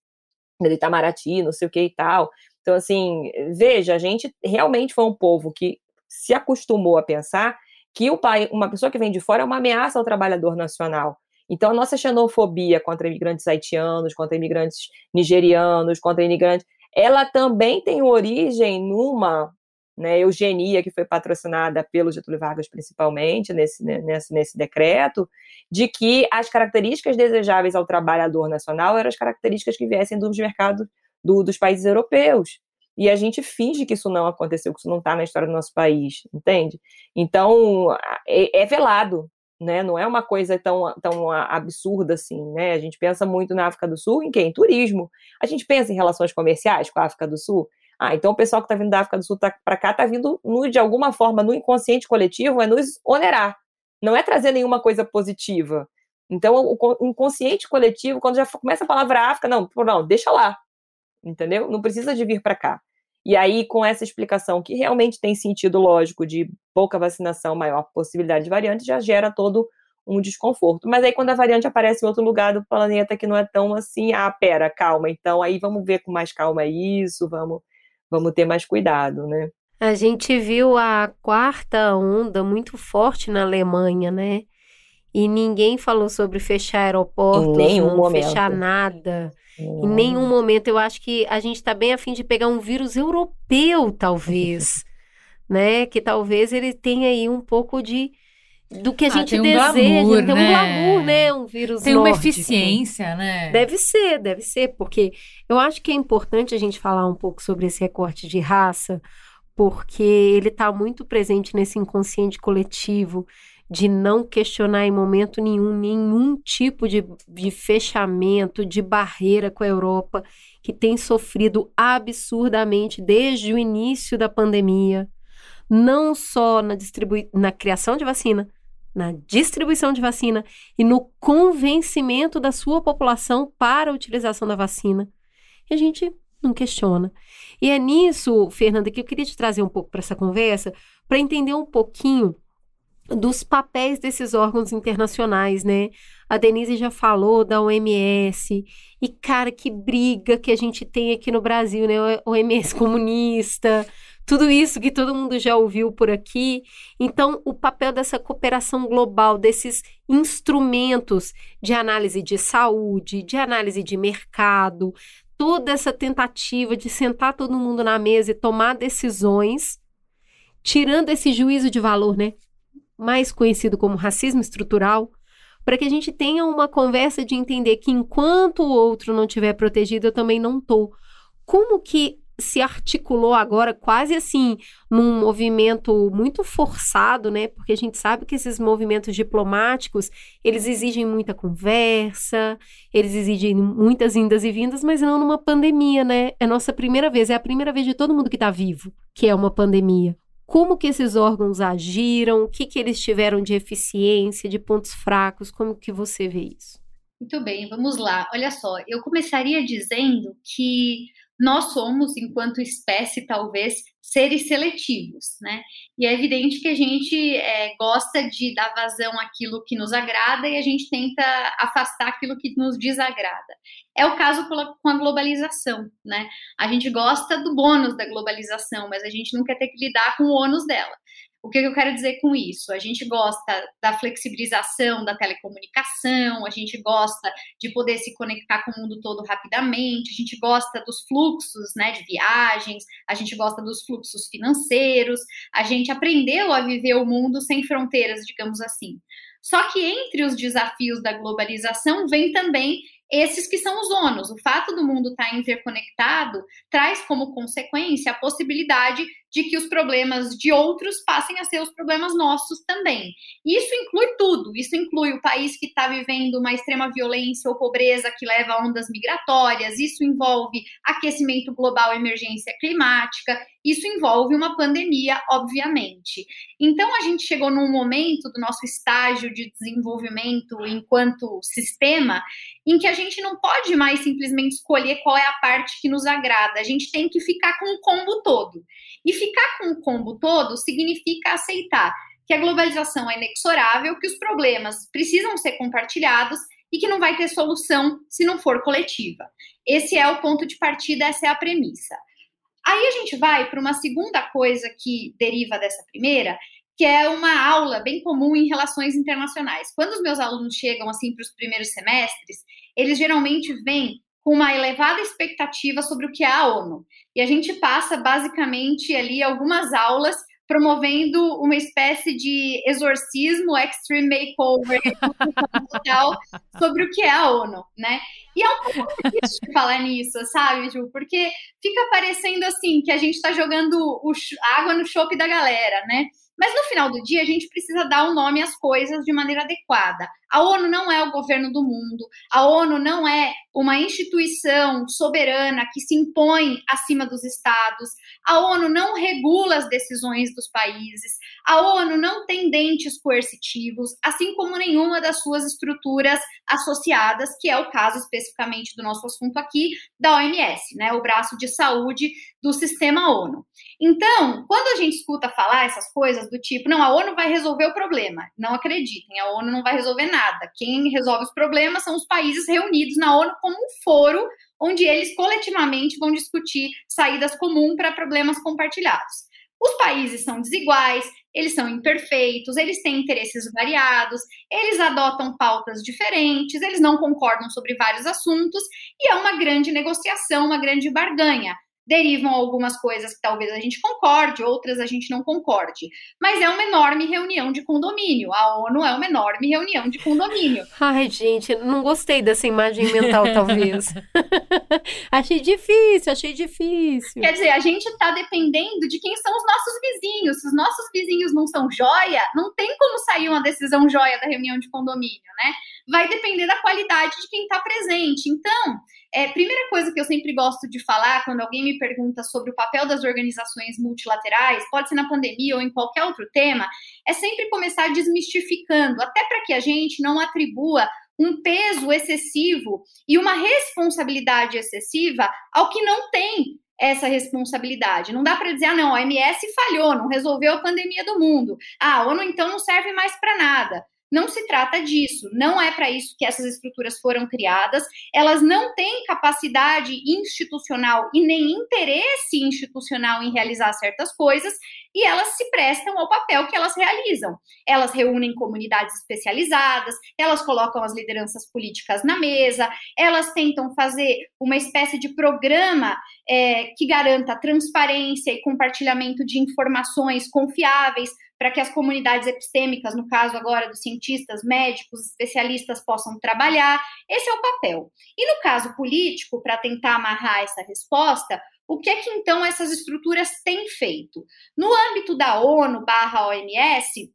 do Itamaraty, não sei o que e tal. Então, assim, veja, a gente realmente foi um povo que se acostumou a pensar que o pai, uma pessoa que vem de fora é uma ameaça ao trabalhador nacional. Então, a nossa xenofobia contra imigrantes haitianos, contra imigrantes nigerianos, contra imigrantes, ela também tem origem numa né, eugenia que foi patrocinada pelo Getúlio Vargas principalmente nesse, né, nesse, nesse decreto, de que as características desejáveis ao trabalhador nacional eram as características que viessem dos mercados do, dos países europeus. E a gente finge que isso não aconteceu, que isso não está na história do nosso país, entende? Então, é, é velado, né? Não é uma coisa tão, tão absurda assim, né? A gente pensa muito na África do Sul em quem? Em turismo. A gente pensa em relações comerciais com a África do Sul. Ah, então o pessoal que está vindo da África do Sul tá, para cá está vindo, no, de alguma forma, no inconsciente coletivo, é nos onerar. Não é trazer nenhuma coisa positiva. Então, o, inconsciente coletivo, quando já começa a palavra África, não, não, deixa lá. Entendeu? Não precisa de vir para cá. E aí, com essa explicação que realmente tem sentido lógico de pouca vacinação, maior possibilidade de variante, já gera todo um desconforto. Mas aí, quando a variante aparece em outro lugar do planeta que não é tão assim, ah, pera, calma, então aí vamos ver com mais calma isso, vamos vamos ter mais cuidado, né? A gente viu a quarta onda muito forte na Alemanha, né? E ninguém falou sobre fechar aeroportos, não momento. fechar nada. Em nenhum momento. Eu acho que a gente está bem afim de pegar um vírus europeu, talvez. né? Que talvez ele tenha aí um pouco de do que a ah, gente um deseja. Glamour, tem um né? glamour, né? Um vírus Tem nórdico. uma eficiência, né? Deve ser, deve ser, porque eu acho que é importante a gente falar um pouco sobre esse recorte de raça, porque ele está muito presente nesse inconsciente coletivo de não questionar em momento nenhum nenhum tipo de, de fechamento, de barreira com a Europa, que tem sofrido absurdamente desde o início da pandemia, não só na, distribui na criação de vacina, na distribuição de vacina e no convencimento da sua população para a utilização da vacina. E a gente não questiona. E é nisso, Fernanda, que eu queria te trazer um pouco para essa conversa, para entender um pouquinho dos papéis desses órgãos internacionais, né? A Denise já falou da OMS. E, cara, que briga que a gente tem aqui no Brasil, né? OMS comunista, tudo isso que todo mundo já ouviu por aqui. Então, o papel dessa cooperação global, desses instrumentos de análise de saúde, de análise de mercado, toda essa tentativa de sentar todo mundo na mesa e tomar decisões, tirando esse juízo de valor, né? Mais conhecido como racismo estrutural, para que a gente tenha uma conversa de entender que enquanto o outro não estiver protegido, eu também não tô. Como que se articulou agora quase assim num movimento muito forçado, né? Porque a gente sabe que esses movimentos diplomáticos, eles exigem muita conversa, eles exigem muitas indas e vindas, mas não numa pandemia, né? É nossa primeira vez, é a primeira vez de todo mundo que está vivo, que é uma pandemia. Como que esses órgãos agiram? O que que eles tiveram de eficiência, de pontos fracos? Como que você vê isso? Muito bem, vamos lá. Olha só, eu começaria dizendo que nós somos, enquanto espécie, talvez, seres seletivos, né? E é evidente que a gente é, gosta de dar vazão àquilo que nos agrada e a gente tenta afastar aquilo que nos desagrada. É o caso com a globalização, né? A gente gosta do bônus da globalização, mas a gente não quer ter que lidar com o ônus dela. O que eu quero dizer com isso? A gente gosta da flexibilização da telecomunicação, a gente gosta de poder se conectar com o mundo todo rapidamente, a gente gosta dos fluxos né, de viagens, a gente gosta dos fluxos financeiros, a gente aprendeu a viver o mundo sem fronteiras, digamos assim. Só que entre os desafios da globalização vem também esses que são os ônus. O fato do mundo estar interconectado traz como consequência a possibilidade de que os problemas de outros passem a ser os problemas nossos também. Isso inclui tudo. Isso inclui o país que está vivendo uma extrema violência ou pobreza que leva a ondas migratórias. Isso envolve aquecimento global, emergência climática. Isso envolve uma pandemia, obviamente. Então, a gente chegou num momento do nosso estágio de desenvolvimento enquanto sistema em que a gente não pode mais simplesmente escolher qual é a parte que nos agrada. A gente tem que ficar com o combo todo. E ficar com o combo todo significa aceitar que a globalização é inexorável, que os problemas precisam ser compartilhados e que não vai ter solução se não for coletiva. Esse é o ponto de partida, essa é a premissa. Aí a gente vai para uma segunda coisa que deriva dessa primeira, que é uma aula bem comum em relações internacionais. Quando os meus alunos chegam assim para os primeiros semestres, eles geralmente vêm com uma elevada expectativa sobre o que é a ONU. E a gente passa basicamente ali algumas aulas promovendo uma espécie de exorcismo, extreme makeover sobre o que é a ONU, né? E é um pouco difícil falar nisso, sabe, Ju? Porque fica parecendo assim que a gente está jogando água no chope da galera, né? Mas no final do dia, a gente precisa dar o um nome às coisas de maneira adequada. A ONU não é o governo do mundo, a ONU não é uma instituição soberana que se impõe acima dos estados, a ONU não regula as decisões dos países, a ONU não tem dentes coercitivos, assim como nenhuma das suas estruturas associadas, que é o caso especificamente do nosso assunto aqui, da OMS, né, o braço de saúde do sistema ONU. Então, quando a gente escuta falar essas coisas do tipo, não, a ONU vai resolver o problema, não acreditem, a ONU não vai resolver nada. Quem resolve os problemas são os países reunidos na ONU como um foro onde eles coletivamente vão discutir saídas comuns para problemas compartilhados. Os países são desiguais, eles são imperfeitos, eles têm interesses variados, eles adotam pautas diferentes, eles não concordam sobre vários assuntos e é uma grande negociação, uma grande barganha derivam algumas coisas que talvez a gente concorde, outras a gente não concorde. Mas é uma enorme reunião de condomínio. A ONU é uma enorme reunião de condomínio. Ai, gente, não gostei dessa imagem mental, talvez. achei difícil, achei difícil. Quer dizer, a gente está dependendo de quem são os nossos vizinhos. Se os nossos vizinhos não são joia, não tem como sair uma decisão joia da reunião de condomínio, né? Vai depender da qualidade de quem está presente. Então, é, primeira coisa que eu sempre gosto de falar quando alguém me pergunta sobre o papel das organizações multilaterais, pode ser na pandemia ou em qualquer outro tema, é sempre começar desmistificando, até para que a gente não atribua um peso excessivo e uma responsabilidade excessiva ao que não tem essa responsabilidade. Não dá para dizer, ah, não, a OMS falhou, não resolveu a pandemia do mundo. Ah, a ONU então não serve mais para nada. Não se trata disso, não é para isso que essas estruturas foram criadas, elas não têm capacidade institucional e nem interesse institucional em realizar certas coisas, e elas se prestam ao papel que elas realizam. Elas reúnem comunidades especializadas, elas colocam as lideranças políticas na mesa, elas tentam fazer uma espécie de programa é, que garanta transparência e compartilhamento de informações confiáveis para que as comunidades epistêmicas, no caso agora dos cientistas, médicos, especialistas, possam trabalhar. Esse é o papel. E no caso político, para tentar amarrar essa resposta, o que é que então essas estruturas têm feito? No âmbito da ONU barra OMS,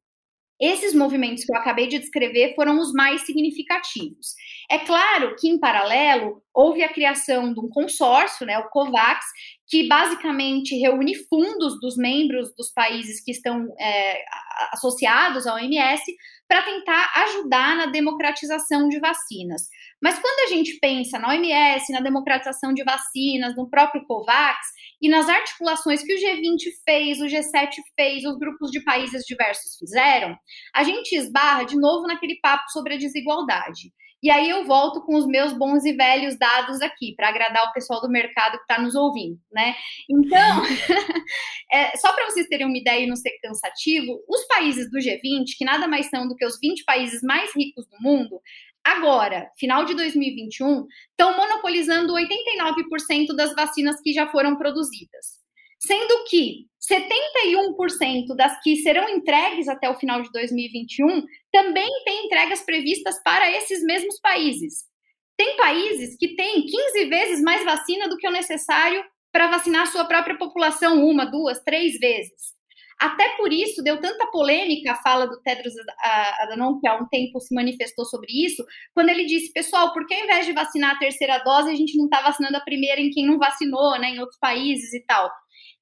esses movimentos que eu acabei de descrever foram os mais significativos. É claro que, em paralelo, houve a criação de um consórcio, né, o COVAX, que basicamente reúne fundos dos membros dos países que estão é, associados à OMS para tentar ajudar na democratização de vacinas. Mas quando a gente pensa na OMS, na democratização de vacinas, no próprio COVAX e nas articulações que o G20 fez, o G7 fez, os grupos de países diversos fizeram, a gente esbarra de novo naquele papo sobre a desigualdade. E aí eu volto com os meus bons e velhos dados aqui, para agradar o pessoal do mercado que está nos ouvindo, né? Então, é, só para vocês terem uma ideia e não ser cansativo, os países do G20, que nada mais são do que os 20 países mais ricos do mundo, agora, final de 2021, estão monopolizando 89% das vacinas que já foram produzidas. Sendo que 71% das que serão entregues até o final de 2021 também têm entregas previstas para esses mesmos países. Tem países que têm 15 vezes mais vacina do que o necessário para vacinar sua própria população, uma, duas, três vezes. Até por isso deu tanta polêmica a fala do Tedros Adhanom, que há um tempo se manifestou sobre isso, quando ele disse, pessoal, por que ao invés de vacinar a terceira dose, a gente não está vacinando a primeira em quem não vacinou, né, em outros países e tal?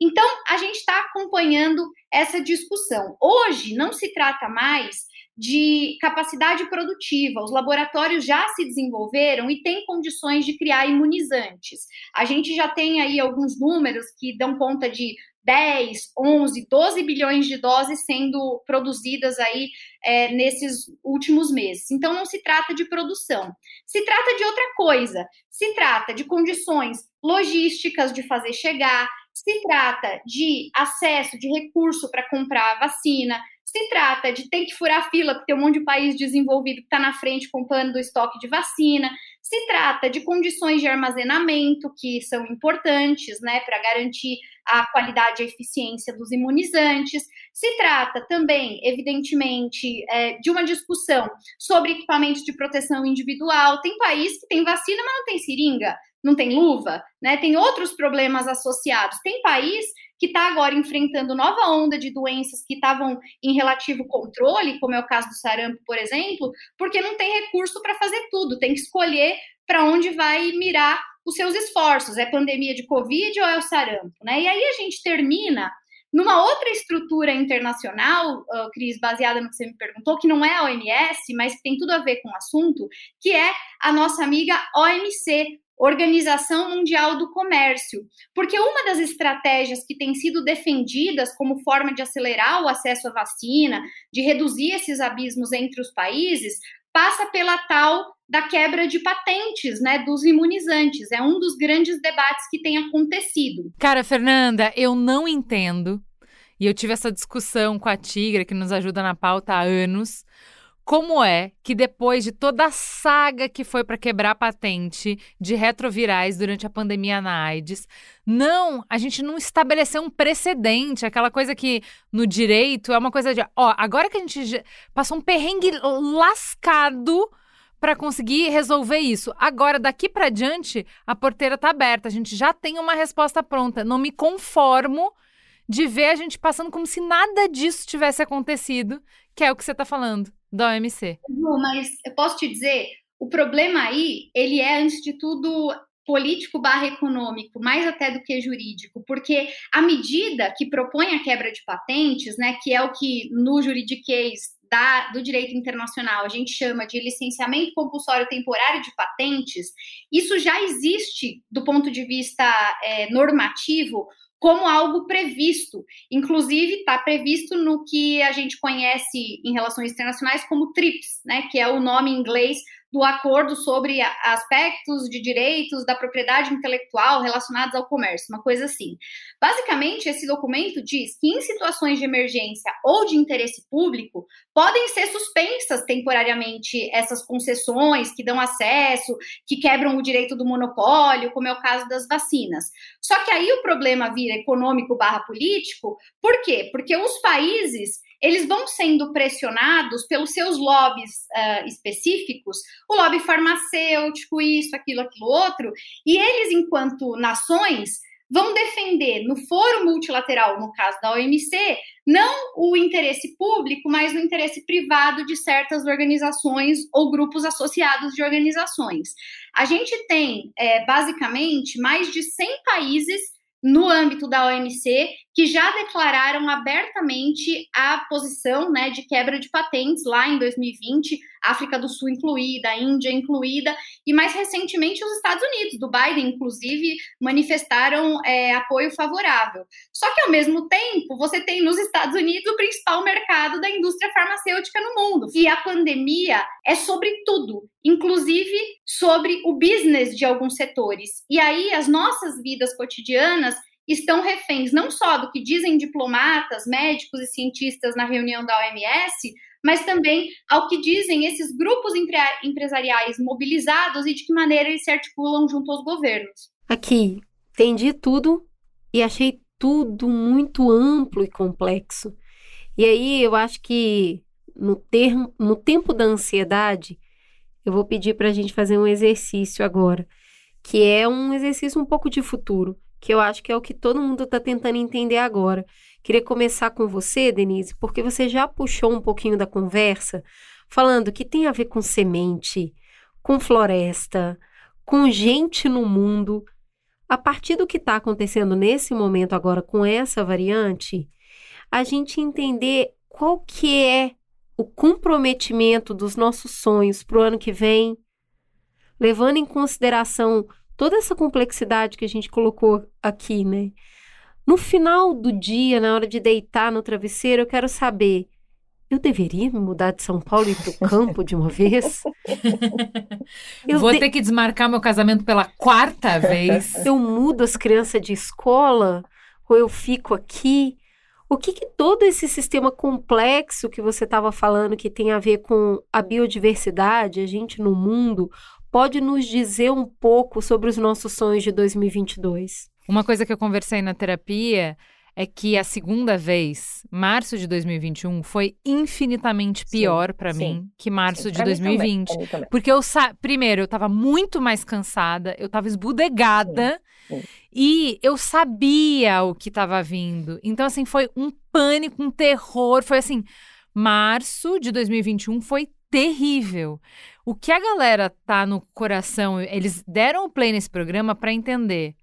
Então, a gente está acompanhando essa discussão. Hoje não se trata mais de capacidade produtiva. Os laboratórios já se desenvolveram e têm condições de criar imunizantes. A gente já tem aí alguns números que dão conta de 10, 11, 12 bilhões de doses sendo produzidas aí é, nesses últimos meses. Então, não se trata de produção, se trata de outra coisa. Se trata de condições logísticas de fazer chegar, se trata de acesso de recurso para comprar a vacina, se trata de ter que furar fila, porque tem um monte de país desenvolvido que está na frente comprando o estoque de vacina, se trata de condições de armazenamento que são importantes, né, para garantir a qualidade e a eficiência dos imunizantes. Se trata também, evidentemente, é, de uma discussão sobre equipamentos de proteção individual. Tem país que tem vacina, mas não tem seringa, não tem luva, né? Tem outros problemas associados. Tem país que está agora enfrentando nova onda de doenças que estavam em relativo controle, como é o caso do sarampo, por exemplo, porque não tem recurso para fazer tudo, tem que escolher para onde vai mirar os seus esforços. É pandemia de Covid ou é o sarampo, né? E aí a gente termina numa outra estrutura internacional, uh, Cris, baseada no que você me perguntou, que não é a OMS, mas que tem tudo a ver com o assunto, que é a nossa amiga OMC, Organização Mundial do Comércio, porque uma das estratégias que tem sido defendidas como forma de acelerar o acesso à vacina, de reduzir esses abismos entre os países, passa pela tal da quebra de patentes, né, dos imunizantes. É um dos grandes debates que tem acontecido. Cara, Fernanda, eu não entendo. E eu tive essa discussão com a Tigra, que nos ajuda na pauta há anos, como é que depois de toda a saga que foi para quebrar a patente de retrovirais durante a pandemia na AIDS, não, a gente não estabeleceu um precedente, aquela coisa que no direito é uma coisa de, ó, agora que a gente passou um perrengue lascado para conseguir resolver isso. Agora, daqui para diante, a porteira tá aberta, a gente já tem uma resposta pronta. Não me conformo de ver a gente passando como se nada disso tivesse acontecido, que é o que você tá falando da OMC. mas eu posso te dizer, o problema aí, ele é, antes de tudo, político barra econômico, mais até do que jurídico, porque a medida que propõe a quebra de patentes, né, que é o que no juridiquês da, do direito internacional a gente chama de licenciamento compulsório temporário de patentes, isso já existe do ponto de vista é, normativo como algo previsto. Inclusive, está previsto no que a gente conhece em relações internacionais como TRIPS, né, que é o nome em inglês do acordo sobre aspectos de direitos da propriedade intelectual relacionados ao comércio, uma coisa assim. Basicamente, esse documento diz que em situações de emergência ou de interesse público, podem ser suspensas temporariamente essas concessões que dão acesso, que quebram o direito do monopólio, como é o caso das vacinas. Só que aí o problema vira econômico barra político, por quê? Porque os países eles vão sendo pressionados pelos seus lobbies uh, específicos, o lobby farmacêutico, isso, aquilo, aquilo outro, e eles, enquanto nações, vão defender no foro multilateral, no caso da OMC, não o interesse público, mas o interesse privado de certas organizações ou grupos associados de organizações. A gente tem, é, basicamente, mais de 100 países no âmbito da OMC que já declararam abertamente a posição né, de quebra de patentes lá em 2020, África do Sul incluída, Índia incluída, e mais recentemente os Estados Unidos, do Biden, inclusive, manifestaram é, apoio favorável. Só que, ao mesmo tempo, você tem nos Estados Unidos o principal mercado da indústria farmacêutica no mundo. E a pandemia é sobre tudo, inclusive sobre o business de alguns setores. E aí, as nossas vidas cotidianas estão reféns não só do que dizem diplomatas, médicos e cientistas na reunião da OMS, mas também ao que dizem esses grupos empresariais mobilizados e de que maneira eles se articulam junto aos governos. Aqui, entendi tudo e achei tudo muito amplo e complexo. E aí eu acho que no, termo, no tempo da ansiedade, eu vou pedir para a gente fazer um exercício agora, que é um exercício um pouco de futuro que eu acho que é o que todo mundo está tentando entender agora. Queria começar com você, Denise, porque você já puxou um pouquinho da conversa, falando que tem a ver com semente, com floresta, com gente no mundo. A partir do que está acontecendo nesse momento agora com essa variante, a gente entender qual que é o comprometimento dos nossos sonhos para o ano que vem, levando em consideração toda essa complexidade que a gente colocou aqui, né? No final do dia, na hora de deitar no travesseiro, eu quero saber: eu deveria me mudar de São Paulo e ir para o campo de uma vez? Eu Vou de... ter que desmarcar meu casamento pela quarta vez. Eu mudo as crianças de escola? Ou eu fico aqui? O que, que todo esse sistema complexo que você estava falando, que tem a ver com a biodiversidade, a gente no mundo, pode nos dizer um pouco sobre os nossos sonhos de 2022? Uma coisa que eu conversei na terapia é que a segunda vez, março de 2021, foi infinitamente pior para mim que março sim, de 2020. Mim também. Porque eu primeiro, eu tava muito mais cansada, eu tava esbudegada sim, e eu sabia o que tava vindo. Então assim, foi um pânico, um terror, foi assim, março de 2021 foi terrível. O que a galera tá no coração, eles deram o play nesse programa para entender.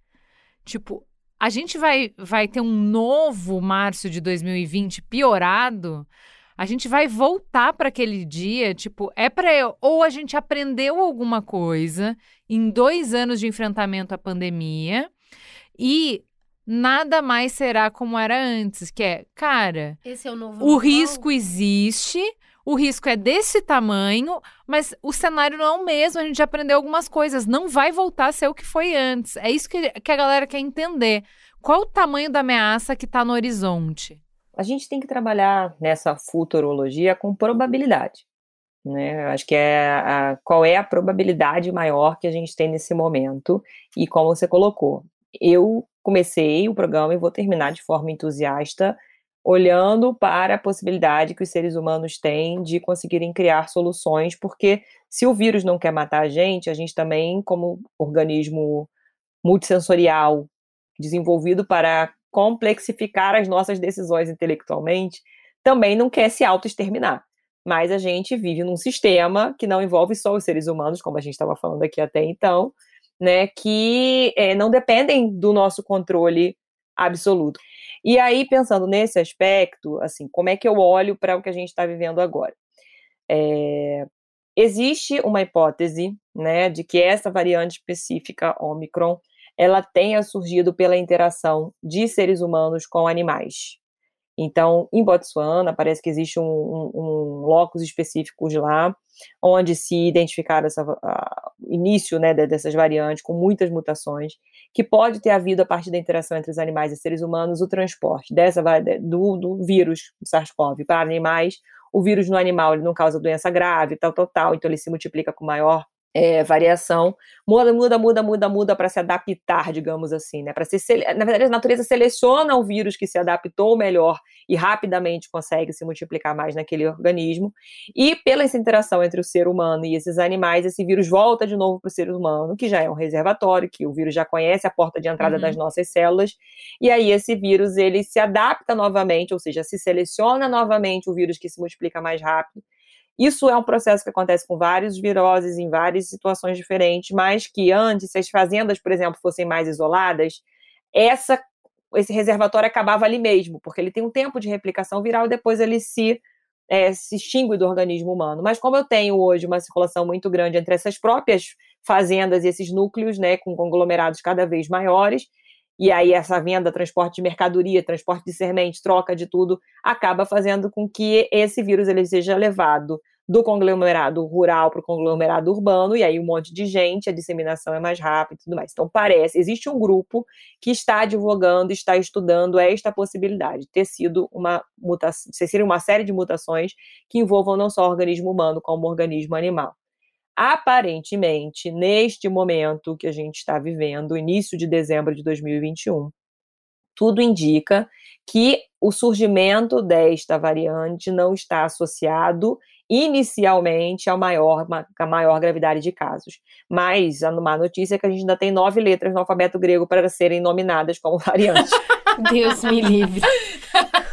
Tipo, a gente vai, vai ter um novo março de 2020 piorado. A gente vai voltar para aquele dia, tipo, é para ou a gente aprendeu alguma coisa em dois anos de enfrentamento à pandemia e nada mais será como era antes, que é, cara, Esse é o, novo o risco existe, o risco é desse tamanho, mas o cenário não é o mesmo. A gente já aprendeu algumas coisas. Não vai voltar a ser o que foi antes. É isso que, que a galera quer entender. Qual o tamanho da ameaça que está no horizonte? A gente tem que trabalhar nessa futurologia com probabilidade. Né? Acho que é a, qual é a probabilidade maior que a gente tem nesse momento e como você colocou. Eu comecei o programa e vou terminar de forma entusiasta olhando para a possibilidade que os seres humanos têm de conseguirem criar soluções, porque se o vírus não quer matar a gente, a gente também, como organismo multissensorial, desenvolvido para complexificar as nossas decisões intelectualmente, também não quer se auto-exterminar. Mas a gente vive num sistema que não envolve só os seres humanos, como a gente estava falando aqui até então, né, que é, não dependem do nosso controle absoluto. E aí, pensando nesse aspecto, assim, como é que eu olho para o que a gente está vivendo agora? É, existe uma hipótese, né, de que essa variante específica, Omicron, ela tenha surgido pela interação de seres humanos com animais. Então, em Botsuana, parece que existe um, um, um locus específico de lá, onde se identificaram essa, o início né, dessas variantes com muitas mutações, que pode ter havido, a partir da interação entre os animais e seres humanos, o transporte dessa, do, do vírus SARS-CoV para animais. O vírus no animal ele não causa doença grave, tal, tal, tal, então ele se multiplica com maior é, variação, muda, muda, muda, muda, muda para se adaptar, digamos assim, né? Para se na verdade a natureza seleciona o vírus que se adaptou melhor e rapidamente consegue se multiplicar mais naquele organismo e pela essa interação entre o ser humano e esses animais, esse vírus volta de novo para o ser humano, que já é um reservatório, que o vírus já conhece a porta de entrada uhum. das nossas células e aí esse vírus ele se adapta novamente, ou seja, se seleciona novamente o vírus que se multiplica mais rápido isso é um processo que acontece com várias viroses em várias situações diferentes, mas que antes, se as fazendas, por exemplo, fossem mais isoladas, essa esse reservatório acabava ali mesmo, porque ele tem um tempo de replicação viral e depois ele se, é, se extingue do organismo humano. Mas como eu tenho hoje uma circulação muito grande entre essas próprias fazendas e esses núcleos, né, com conglomerados cada vez maiores, e aí essa venda, transporte de mercadoria, transporte de sementes, troca de tudo, acaba fazendo com que esse vírus ele seja levado do conglomerado rural para o conglomerado urbano, e aí um monte de gente, a disseminação é mais rápida e tudo mais. Então, parece, existe um grupo que está advogando, está estudando esta possibilidade, ter sido uma mutação, uma série de mutações que envolvam não só o organismo humano, como o organismo animal. Aparentemente, neste momento que a gente está vivendo, início de dezembro de 2021, tudo indica que o surgimento desta variante não está associado inicialmente a maior, a maior gravidade de casos. Mas a má notícia é que a gente ainda tem nove letras no alfabeto grego para serem nominadas como variantes. Deus me livre.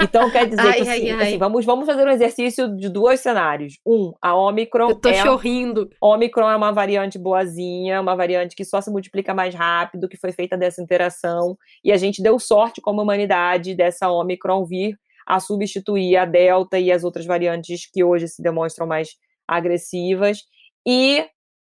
Então quer dizer ai, que ai, assim, ai. vamos, vamos fazer um exercício de dois cenários. Um, a Omicron. Eu tô é, chorrindo. Omicron é uma variante boazinha, uma variante que só se multiplica mais rápido, que foi feita dessa interação. E a gente deu sorte como humanidade dessa Omicron vir a substituir a Delta e as outras variantes que hoje se demonstram mais agressivas. E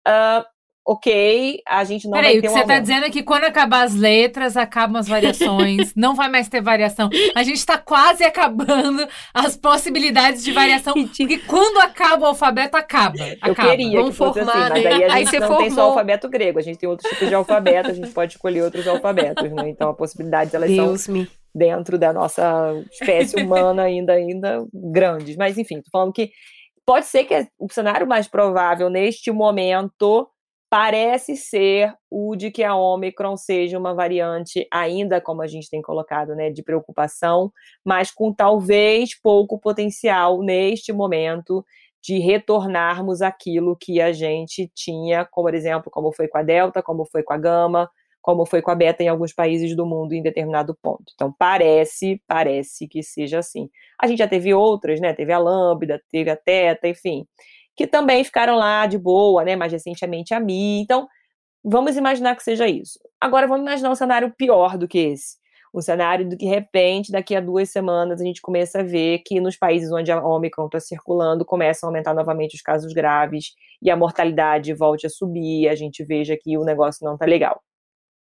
uh, ok, a gente não Peraí, vai ter o que um você está dizendo é que quando acabar as letras, acabam as variações, não vai mais ter variação. A gente está quase acabando as possibilidades de variação, porque quando acaba o alfabeto, acaba. Eu acaba. queria Vamos que fosse assim, formar, assim, mas aí a gente aí não formou. tem só o alfabeto grego, a gente tem outros tipos de alfabeto, a gente pode escolher outros alfabetos, né? Então, as possibilidades, elas Deus são... Me. Dentro da nossa espécie humana ainda, ainda grandes. Mas, enfim, tô falando que pode ser que o cenário mais provável neste momento parece ser o de que a Omicron seja uma variante, ainda como a gente tem colocado, né, de preocupação, mas com talvez pouco potencial neste momento de retornarmos aquilo que a gente tinha, como por exemplo, como foi com a Delta, como foi com a Gama, como foi com a Beta em alguns países do mundo em determinado ponto. Então parece, parece que seja assim. A gente já teve outras, né? Teve a Lambda, teve a Teta, enfim que também ficaram lá de boa, né? Mais recentemente a Mi. Então, vamos imaginar que seja isso. Agora, vamos imaginar um cenário pior do que esse. Um cenário do que, de repente, daqui a duas semanas, a gente começa a ver que nos países onde a Omicron está circulando, começam a aumentar novamente os casos graves e a mortalidade volte a subir, a gente veja que o negócio não está legal.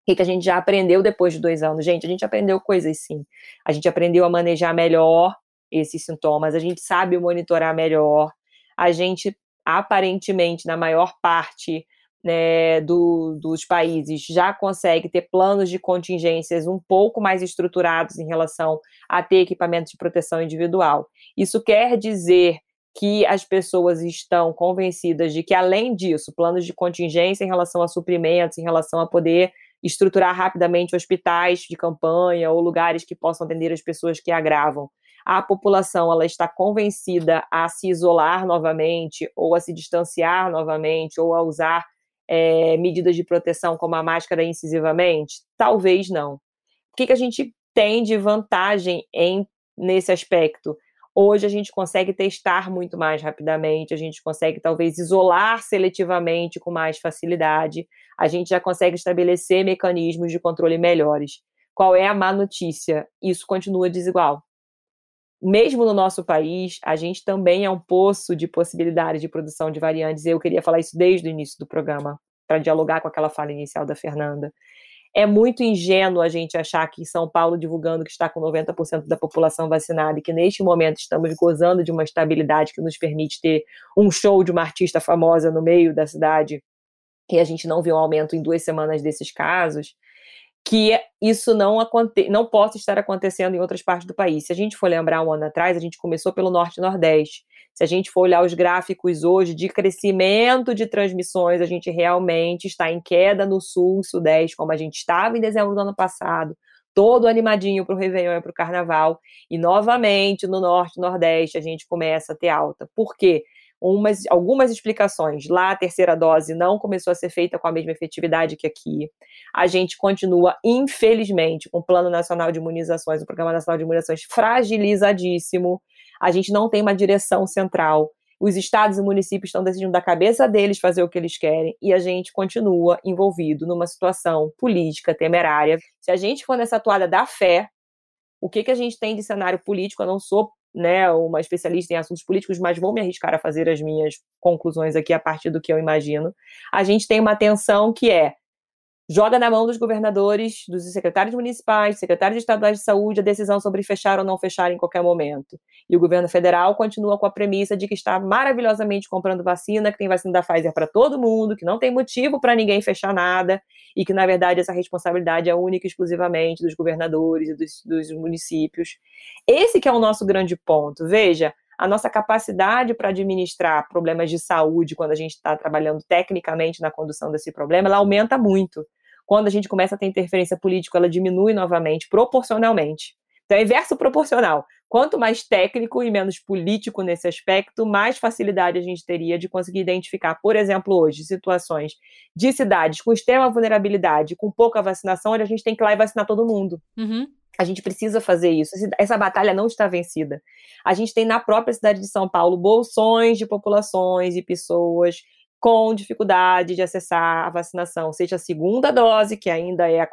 O que, que a gente já aprendeu depois de dois anos? Gente, a gente aprendeu coisas sim. A gente aprendeu a manejar melhor esses sintomas, a gente sabe monitorar melhor, a gente aparentemente, na maior parte né, do, dos países, já consegue ter planos de contingências um pouco mais estruturados em relação a ter equipamentos de proteção individual. Isso quer dizer que as pessoas estão convencidas de que, além disso, planos de contingência em relação a suprimentos, em relação a poder estruturar rapidamente hospitais de campanha ou lugares que possam atender as pessoas que agravam, a população ela está convencida a se isolar novamente, ou a se distanciar novamente, ou a usar é, medidas de proteção como a máscara incisivamente? Talvez não. O que, que a gente tem de vantagem em, nesse aspecto? Hoje a gente consegue testar muito mais rapidamente, a gente consegue talvez isolar seletivamente com mais facilidade, a gente já consegue estabelecer mecanismos de controle melhores. Qual é a má notícia? Isso continua desigual mesmo no nosso país, a gente também é um poço de possibilidades de produção de variantes. Eu queria falar isso desde o início do programa, para dialogar com aquela fala inicial da Fernanda. É muito ingênuo a gente achar que São Paulo divulgando que está com 90% da população vacinada e que neste momento estamos gozando de uma estabilidade que nos permite ter um show de uma artista famosa no meio da cidade e a gente não vê um aumento em duas semanas desses casos que isso não, aconte não possa estar acontecendo em outras partes do país. Se a gente for lembrar um ano atrás, a gente começou pelo Norte e Nordeste. Se a gente for olhar os gráficos hoje de crescimento de transmissões, a gente realmente está em queda no Sul e Sudeste, como a gente estava em dezembro do ano passado, todo animadinho para o Réveillon e para o Carnaval. E novamente no Norte e Nordeste a gente começa a ter alta. Por quê? Umas, algumas explicações. Lá, a terceira dose não começou a ser feita com a mesma efetividade que aqui. A gente continua, infelizmente, com o Plano Nacional de Imunizações, o Programa Nacional de Imunizações fragilizadíssimo. A gente não tem uma direção central. os estados e municípios estão decidindo da cabeça deles fazer o que eles querem e a gente continua envolvido numa situação política temerária. Se a gente for nessa toada da fé, o que, que a gente tem de cenário político? Eu não sou né, uma especialista em assuntos políticos, mas vou me arriscar a fazer as minhas conclusões aqui a partir do que eu imagino. A gente tem uma tensão que é joga na mão dos governadores, dos secretários municipais, secretários estaduais de saúde a decisão sobre fechar ou não fechar em qualquer momento. E o governo federal continua com a premissa de que está maravilhosamente comprando vacina, que tem vacina da Pfizer para todo mundo, que não tem motivo para ninguém fechar nada e que, na verdade, essa responsabilidade é única e exclusivamente dos governadores e dos, dos municípios. Esse que é o nosso grande ponto. Veja, a nossa capacidade para administrar problemas de saúde, quando a gente está trabalhando tecnicamente na condução desse problema, ela aumenta muito. Quando a gente começa a ter interferência política, ela diminui novamente, proporcionalmente. Então, é inverso proporcional. Quanto mais técnico e menos político nesse aspecto, mais facilidade a gente teria de conseguir identificar, por exemplo, hoje, situações de cidades com extrema vulnerabilidade, com pouca vacinação, onde a gente tem que ir lá e vacinar todo mundo. Uhum. A gente precisa fazer isso. Essa batalha não está vencida. A gente tem na própria cidade de São Paulo bolsões de populações e pessoas com dificuldade de acessar a vacinação, seja a segunda dose, que ainda é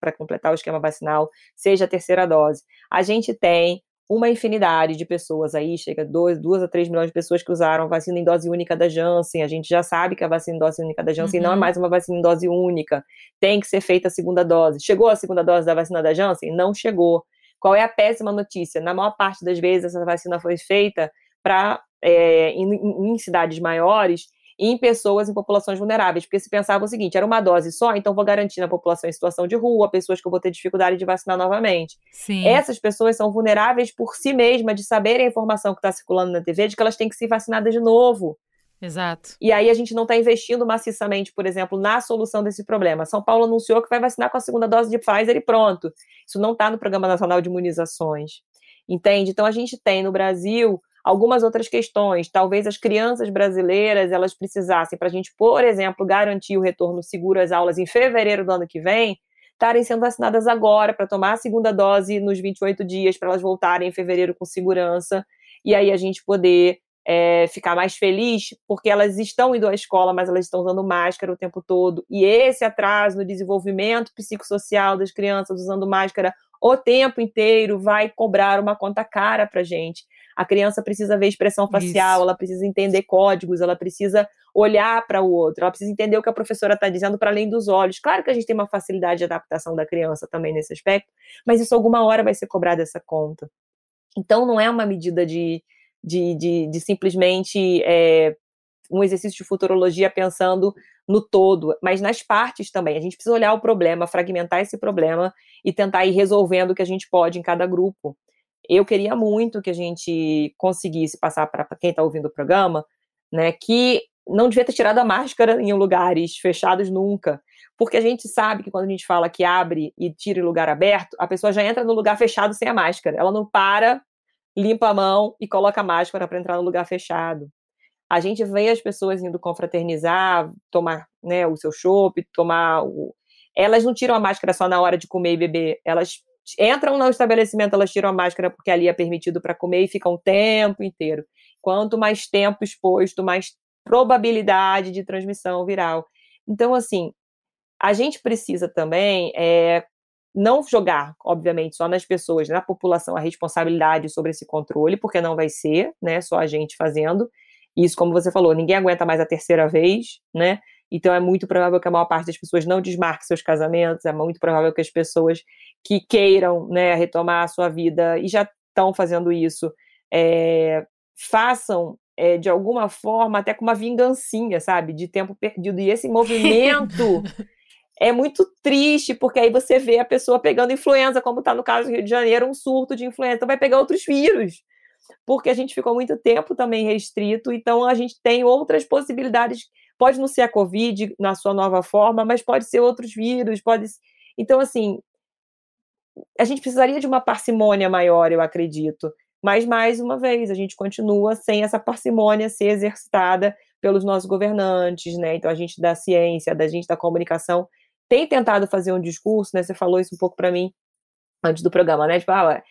para completar o esquema vacinal, seja a terceira dose. A gente tem uma infinidade de pessoas aí, chega dois, duas a três milhões de pessoas que usaram a vacina em dose única da Janssen. A gente já sabe que a vacina em dose única da Janssen uhum. não é uhum. mais uma vacina em dose única, tem que ser feita a segunda dose. Chegou a segunda dose da vacina da Janssen? Não chegou. Qual é a péssima notícia? Na maior parte das vezes, essa vacina foi feita para é, em, em cidades maiores em pessoas em populações vulneráveis, porque se pensava o seguinte, era uma dose só, então vou garantir na população em situação de rua, pessoas que eu vou ter dificuldade de vacinar novamente. Sim. Essas pessoas são vulneráveis por si mesmas, de saberem a informação que está circulando na TV, de que elas têm que ser vacinadas de novo. Exato. E aí a gente não está investindo maciçamente, por exemplo, na solução desse problema. São Paulo anunciou que vai vacinar com a segunda dose de Pfizer e pronto. Isso não está no Programa Nacional de Imunizações. Entende? Então a gente tem no Brasil algumas outras questões. Talvez as crianças brasileiras elas precisassem, para a gente, por exemplo, garantir o retorno seguro às aulas em fevereiro do ano que vem, estarem sendo vacinadas agora para tomar a segunda dose nos 28 dias, para elas voltarem em fevereiro com segurança, e aí a gente poder é, ficar mais feliz, porque elas estão indo à escola, mas elas estão usando máscara o tempo todo, e esse atraso no desenvolvimento psicossocial das crianças usando máscara o tempo inteiro vai cobrar uma conta cara para gente. A criança precisa ver expressão facial, Isso. ela precisa entender códigos, ela precisa olhar para o outro, ela precisa entender o que a professora está dizendo para além dos olhos. Claro que a gente tem uma facilidade de adaptação da criança também nesse aspecto, mas isso alguma hora vai ser cobrado essa conta. Então, não é uma medida de, de, de, de simplesmente é, um exercício de futurologia pensando no todo, mas nas partes também. A gente precisa olhar o problema, fragmentar esse problema e tentar ir resolvendo o que a gente pode em cada grupo. Eu queria muito que a gente conseguisse passar para quem está ouvindo o programa, né, que não devia ter tirado a máscara em lugares fechados nunca, porque a gente sabe que quando a gente fala que abre e tira em lugar aberto, a pessoa já entra no lugar fechado sem a máscara. Ela não para, limpa a mão e coloca a máscara para entrar no lugar fechado. A gente vê as pessoas indo confraternizar, tomar né, o seu chopp, tomar o. Elas não tiram a máscara só na hora de comer e beber, elas entram no estabelecimento, elas tiram a máscara porque ali é permitido para comer e ficam o tempo inteiro. Quanto mais tempo exposto, mais probabilidade de transmissão viral. Então, assim, a gente precisa também é, não jogar, obviamente, só nas pessoas, na população, a responsabilidade sobre esse controle, porque não vai ser, né, só a gente fazendo. Isso, como você falou, ninguém aguenta mais a terceira vez, né? Então é muito provável que a maior parte das pessoas não desmarque seus casamentos, é muito provável que as pessoas que queiram né, retomar a sua vida e já estão fazendo isso, é, façam é, de alguma forma até com uma vingancinha, sabe, de tempo perdido. E esse movimento é muito triste, porque aí você vê a pessoa pegando influenza, como está no caso do Rio de Janeiro, um surto de influenza, então vai pegar outros vírus, porque a gente ficou muito tempo também restrito, então a gente tem outras possibilidades. Pode não ser a Covid na sua nova forma, mas pode ser outros vírus, pode. Então, assim, a gente precisaria de uma parcimônia maior, eu acredito. Mas, mais uma vez, a gente continua sem essa parcimônia ser exercitada pelos nossos governantes, né? Então, a gente da ciência, da gente da comunicação, tem tentado fazer um discurso, né? Você falou isso um pouco para mim antes do programa, né? Tipo, ah,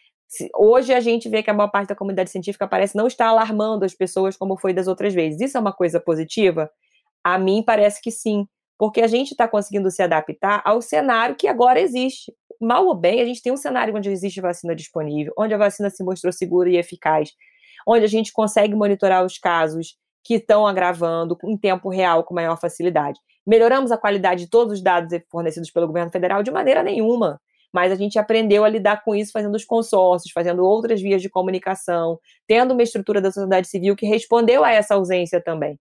Hoje a gente vê que a maior parte da comunidade científica parece não estar alarmando as pessoas como foi das outras vezes. Isso é uma coisa positiva? A mim parece que sim, porque a gente está conseguindo se adaptar ao cenário que agora existe. Mal ou bem, a gente tem um cenário onde existe vacina disponível, onde a vacina se mostrou segura e eficaz, onde a gente consegue monitorar os casos que estão agravando em tempo real com maior facilidade. Melhoramos a qualidade de todos os dados fornecidos pelo governo federal de maneira nenhuma, mas a gente aprendeu a lidar com isso fazendo os consórcios, fazendo outras vias de comunicação, tendo uma estrutura da sociedade civil que respondeu a essa ausência também.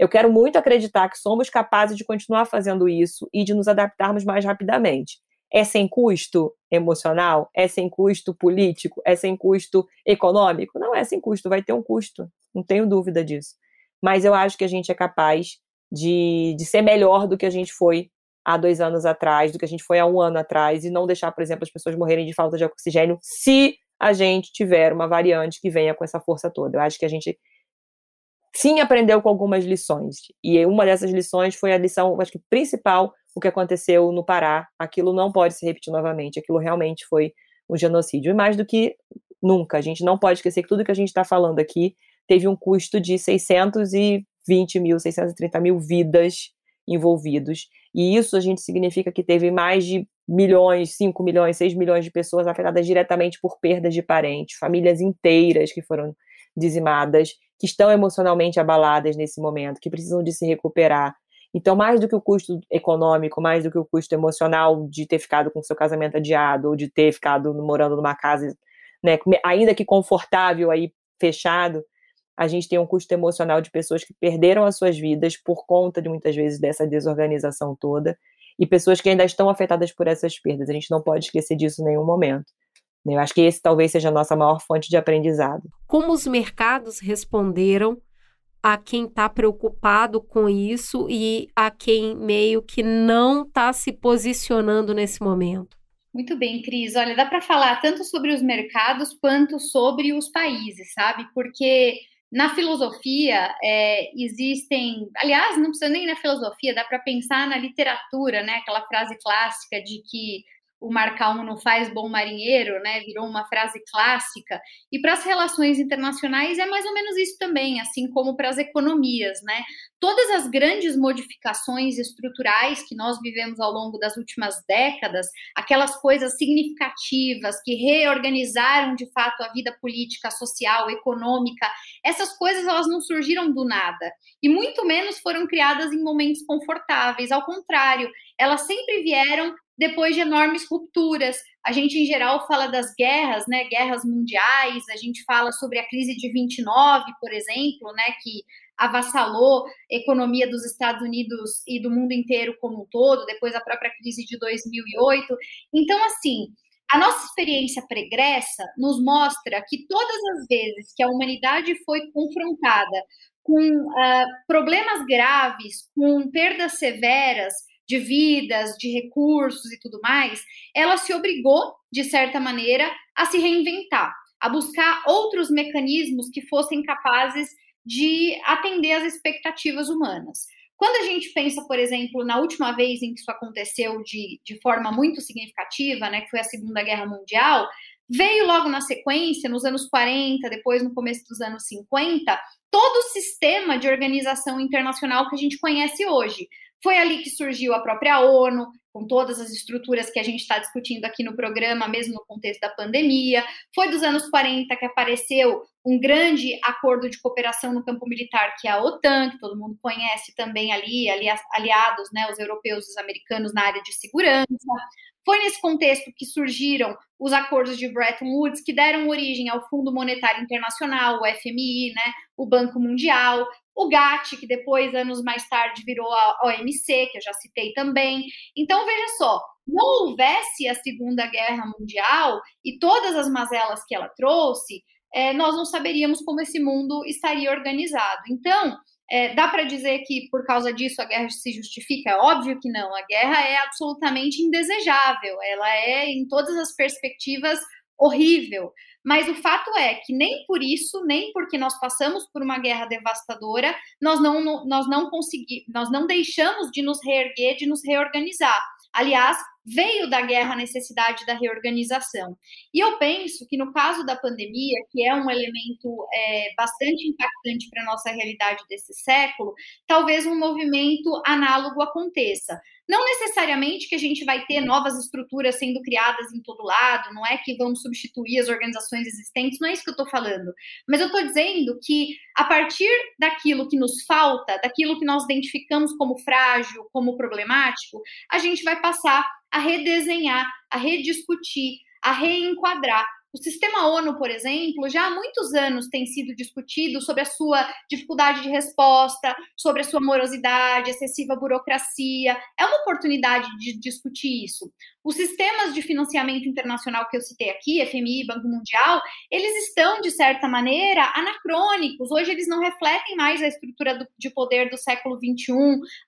Eu quero muito acreditar que somos capazes de continuar fazendo isso e de nos adaptarmos mais rapidamente. É sem custo emocional? É sem custo político? É sem custo econômico? Não é sem custo, vai ter um custo, não tenho dúvida disso. Mas eu acho que a gente é capaz de, de ser melhor do que a gente foi há dois anos atrás, do que a gente foi há um ano atrás, e não deixar, por exemplo, as pessoas morrerem de falta de oxigênio se a gente tiver uma variante que venha com essa força toda. Eu acho que a gente sim aprendeu com algumas lições. E uma dessas lições foi a lição, acho que principal, o que aconteceu no Pará. Aquilo não pode se repetir novamente. Aquilo realmente foi um genocídio. E mais do que nunca, a gente não pode esquecer que tudo que a gente está falando aqui teve um custo de 620 mil, 630 mil vidas envolvidos. E isso a gente significa que teve mais de milhões, 5 milhões, 6 milhões de pessoas afetadas diretamente por perdas de parentes, famílias inteiras que foram dizimadas, que estão emocionalmente abaladas nesse momento, que precisam de se recuperar. Então, mais do que o custo econômico, mais do que o custo emocional de ter ficado com seu casamento adiado, ou de ter ficado morando numa casa, né, ainda que confortável aí fechado, a gente tem um custo emocional de pessoas que perderam as suas vidas por conta de muitas vezes dessa desorganização toda e pessoas que ainda estão afetadas por essas perdas. A gente não pode esquecer disso em nenhum momento. Eu acho que esse talvez seja a nossa maior fonte de aprendizado. Como os mercados responderam a quem está preocupado com isso e a quem meio que não está se posicionando nesse momento? Muito bem, Cris. Olha, dá para falar tanto sobre os mercados quanto sobre os países, sabe? Porque na filosofia, é, existem. Aliás, não precisa nem na filosofia, dá para pensar na literatura, né? Aquela frase clássica de que o mar calmo não faz bom marinheiro, né? Virou uma frase clássica. E para as relações internacionais é mais ou menos isso também, assim como para as economias, né? Todas as grandes modificações estruturais que nós vivemos ao longo das últimas décadas, aquelas coisas significativas que reorganizaram de fato a vida política, social, econômica, essas coisas elas não surgiram do nada e muito menos foram criadas em momentos confortáveis. Ao contrário, elas sempre vieram depois de enormes rupturas. A gente, em geral, fala das guerras, né, guerras mundiais, a gente fala sobre a crise de 29, por exemplo, né, que avassalou a economia dos Estados Unidos e do mundo inteiro como um todo, depois a própria crise de 2008. Então, assim, a nossa experiência pregressa nos mostra que todas as vezes que a humanidade foi confrontada com uh, problemas graves, com perdas severas, de vidas, de recursos e tudo mais, ela se obrigou, de certa maneira, a se reinventar, a buscar outros mecanismos que fossem capazes de atender às expectativas humanas. Quando a gente pensa, por exemplo, na última vez em que isso aconteceu de, de forma muito significativa, né, que foi a Segunda Guerra Mundial, veio logo na sequência, nos anos 40, depois no começo dos anos 50, todo o sistema de organização internacional que a gente conhece hoje. Foi ali que surgiu a própria ONU, com todas as estruturas que a gente está discutindo aqui no programa, mesmo no contexto da pandemia. Foi dos anos 40 que apareceu um grande acordo de cooperação no campo militar, que é a OTAN, que todo mundo conhece também ali, ali aliados, né, os europeus e os americanos na área de segurança. Foi nesse contexto que surgiram os acordos de Bretton Woods, que deram origem ao Fundo Monetário Internacional, o FMI, né, o Banco Mundial, o GATT, que depois, anos mais tarde, virou a OMC, que eu já citei também. Então, veja só, não houvesse a Segunda Guerra Mundial e todas as mazelas que ela trouxe, é, nós não saberíamos como esse mundo estaria organizado. Então, é, dá para dizer que por causa disso a guerra se justifica? É óbvio que não. A guerra é absolutamente indesejável. Ela é, em todas as perspectivas, horrível. Mas o fato é que nem por isso, nem porque nós passamos por uma guerra devastadora, nós não, nós não conseguimos, nós não deixamos de nos reerguer, de nos reorganizar. Aliás, veio da guerra a necessidade da reorganização. E eu penso que no caso da pandemia, que é um elemento é, bastante impactante para a nossa realidade desse século, talvez um movimento análogo aconteça. Não necessariamente que a gente vai ter novas estruturas sendo criadas em todo lado, não é que vamos substituir as organizações existentes, não é isso que eu estou falando. Mas eu estou dizendo que a partir daquilo que nos falta, daquilo que nós identificamos como frágil, como problemático, a gente vai passar a redesenhar, a rediscutir, a reenquadrar o sistema ONU, por exemplo, já há muitos anos tem sido discutido sobre a sua dificuldade de resposta, sobre a sua morosidade, excessiva burocracia. É uma oportunidade de discutir isso. Os sistemas de financiamento internacional que eu citei aqui, FMI, Banco Mundial, eles estão, de certa maneira, anacrônicos. Hoje eles não refletem mais a estrutura do, de poder do século XXI,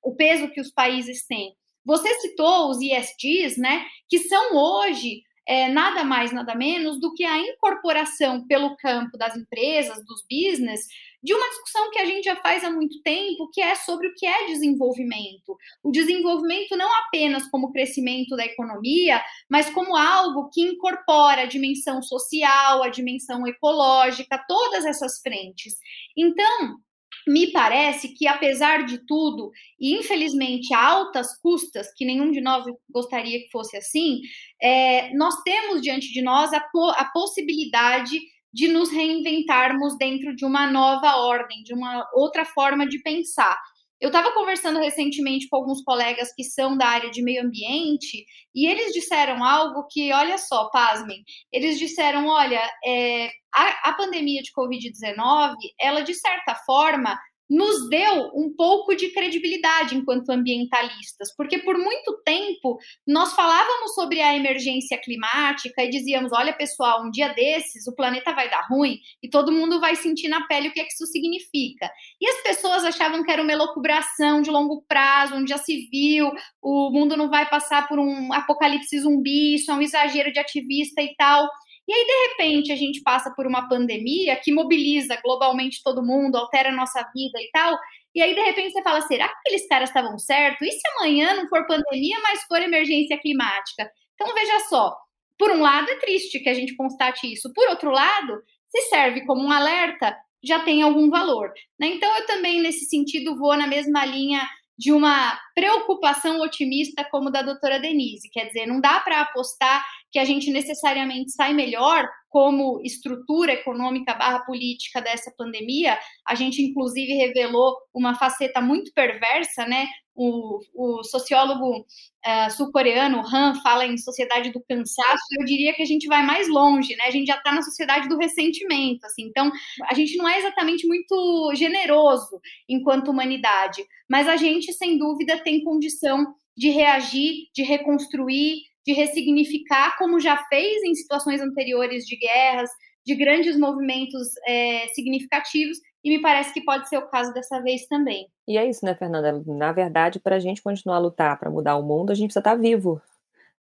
o peso que os países têm. Você citou os ISDs, né, que são hoje é nada mais, nada menos do que a incorporação pelo campo das empresas, dos business, de uma discussão que a gente já faz há muito tempo, que é sobre o que é desenvolvimento. O desenvolvimento não apenas como crescimento da economia, mas como algo que incorpora a dimensão social, a dimensão ecológica, todas essas frentes. Então, me parece que, apesar de tudo, e infelizmente a altas custas, que nenhum de nós gostaria que fosse assim, é, nós temos diante de nós a, a possibilidade de nos reinventarmos dentro de uma nova ordem, de uma outra forma de pensar. Eu estava conversando recentemente com alguns colegas que são da área de meio ambiente e eles disseram algo que, olha só, pasmem, eles disseram, olha, é, a, a pandemia de Covid-19, ela de certa forma nos deu um pouco de credibilidade enquanto ambientalistas, porque por muito tempo nós falávamos sobre a emergência climática e dizíamos: olha, pessoal, um dia desses o planeta vai dar ruim e todo mundo vai sentir na pele o que, é que isso significa. E as pessoas achavam que era uma elucubração de longo prazo, onde já se viu, o mundo não vai passar por um apocalipse zumbi, isso é um exagero de ativista e tal. E aí, de repente, a gente passa por uma pandemia que mobiliza globalmente todo mundo, altera a nossa vida e tal. E aí, de repente, você fala: será que aqueles caras estavam certos? E se amanhã não for pandemia, mas for emergência climática? Então, veja só: por um lado, é triste que a gente constate isso, por outro lado, se serve como um alerta, já tem algum valor. Né? Então, eu também, nesse sentido, vou na mesma linha de uma preocupação otimista como da doutora Denise. Quer dizer, não dá para apostar que a gente necessariamente sai melhor como estrutura econômica barra política dessa pandemia. A gente, inclusive, revelou uma faceta muito perversa, né? O, o sociólogo uh, sul-coreano Han fala em sociedade do cansaço. Eu diria que a gente vai mais longe, né? A gente já está na sociedade do ressentimento, assim. Então, a gente não é exatamente muito generoso enquanto humanidade, mas a gente, sem dúvida, tem condição de reagir, de reconstruir, de ressignificar, como já fez em situações anteriores de guerras, de grandes movimentos é, significativos, e me parece que pode ser o caso dessa vez também. E é isso, né, Fernanda? Na verdade, para a gente continuar a lutar para mudar o mundo, a gente precisa estar tá vivo.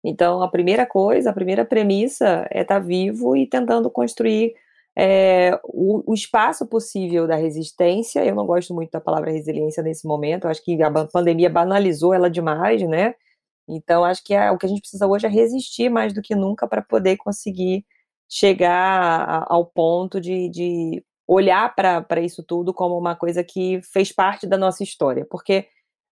Então, a primeira coisa, a primeira premissa é estar tá vivo e tentando construir é, o, o, espaço possível da resistência. Eu não gosto muito da palavra resiliência nesse momento, eu acho que a pandemia banalizou ela demais, né? Então, acho que é, o que a gente precisa hoje é resistir mais do que nunca para poder conseguir chegar ao ponto de, de olhar para isso tudo como uma coisa que fez parte da nossa história. Porque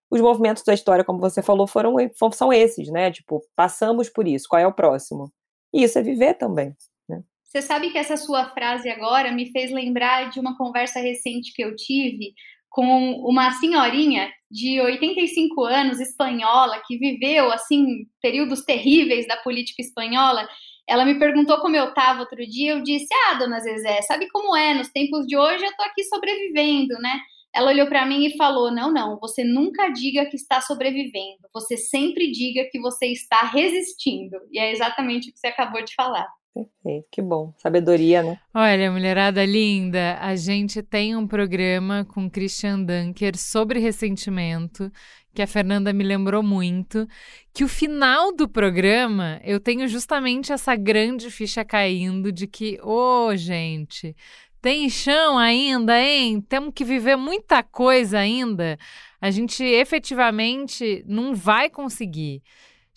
os movimentos da história, como você falou, foram são esses, né? Tipo, passamos por isso, qual é o próximo? E isso é viver também. Né? Você sabe que essa sua frase agora me fez lembrar de uma conversa recente que eu tive com uma senhorinha de 85 anos, espanhola, que viveu, assim, períodos terríveis da política espanhola. Ela me perguntou como eu estava outro dia. Eu disse: Ah, dona Zezé, sabe como é? Nos tempos de hoje eu estou aqui sobrevivendo, né? Ela olhou para mim e falou: Não, não, você nunca diga que está sobrevivendo. Você sempre diga que você está resistindo. E é exatamente o que você acabou de falar. Perfeito, que bom. Sabedoria, né? Olha, mulherada linda, a gente tem um programa com Christian Dunker sobre ressentimento, que a Fernanda me lembrou muito, que o final do programa eu tenho justamente essa grande ficha caindo de que, ô, oh, gente, tem chão ainda, hein? Temos que viver muita coisa ainda. A gente efetivamente não vai conseguir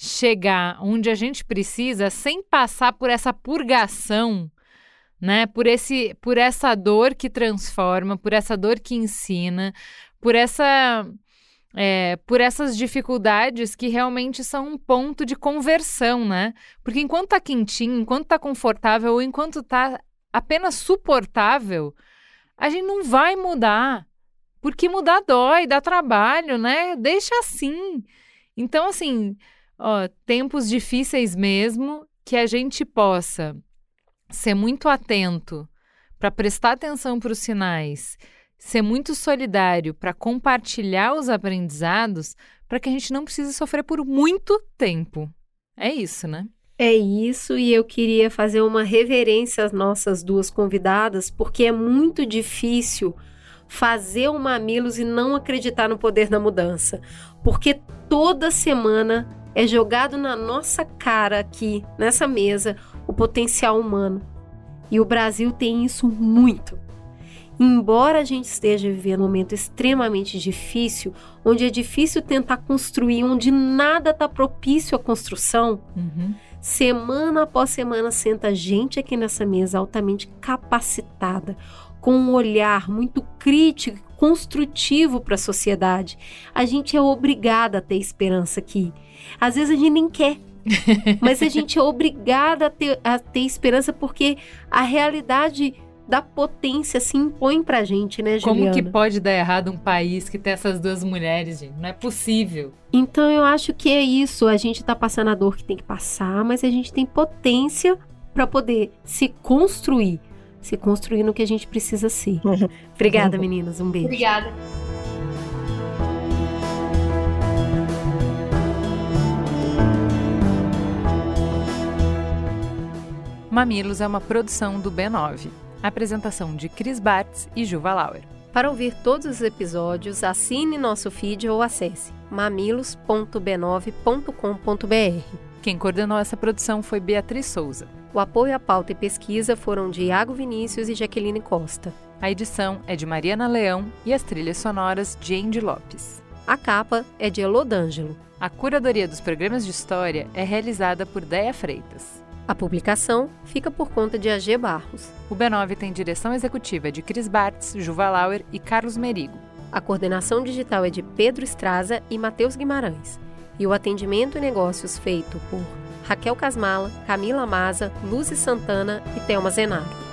chegar onde a gente precisa sem passar por essa purgação, né? Por esse por essa dor que transforma, por essa dor que ensina, por essa é, por essas dificuldades que realmente são um ponto de conversão, né? Porque enquanto tá quentinho, enquanto tá confortável, ou enquanto tá apenas suportável, a gente não vai mudar. Porque mudar dói, dá trabalho, né? Deixa assim. Então, assim, ó, tempos difíceis mesmo, que a gente possa ser muito atento para prestar atenção para os sinais ser muito solidário para compartilhar os aprendizados para que a gente não precise sofrer por muito tempo. É isso, né? É isso, e eu queria fazer uma reverência às nossas duas convidadas, porque é muito difícil fazer o Mamilos e não acreditar no poder da mudança. Porque toda semana é jogado na nossa cara aqui, nessa mesa, o potencial humano. E o Brasil tem isso muito. Embora a gente esteja vivendo um momento extremamente difícil, onde é difícil tentar construir, onde nada está propício à construção, uhum. semana após semana senta gente aqui nessa mesa altamente capacitada, com um olhar muito crítico e construtivo para a sociedade. A gente é obrigada a ter esperança aqui. Às vezes a gente nem quer, mas a gente é obrigada a ter, a ter esperança porque a realidade da potência se impõe pra gente, né, Juliana? Como que pode dar errado um país que tem essas duas mulheres, gente? Não é possível. Então eu acho que é isso. A gente tá passando a dor que tem que passar, mas a gente tem potência para poder se construir. Se construir no que a gente precisa ser. Obrigada, meninas. Um beijo. Obrigada. Mamilos é uma produção do B9. Apresentação de Cris Bartz e Juva Lauer. Para ouvir todos os episódios, assine nosso feed ou acesse mamilos.b9.com.br. Quem coordenou essa produção foi Beatriz Souza. O apoio à pauta e pesquisa foram de Iago Vinícius e Jaqueline Costa. A edição é de Mariana Leão e as trilhas sonoras de Andy Lopes. A capa é de Elodângelo. A curadoria dos programas de história é realizada por Deia Freitas. A publicação fica por conta de AG Barros. O B9 tem direção executiva de Cris Bartz, Juva Lauer e Carlos Merigo. A coordenação digital é de Pedro Estraza e Matheus Guimarães. E o atendimento e negócios feito por Raquel Casmala, Camila Maza, Luzi Santana e Thelma Zenaro.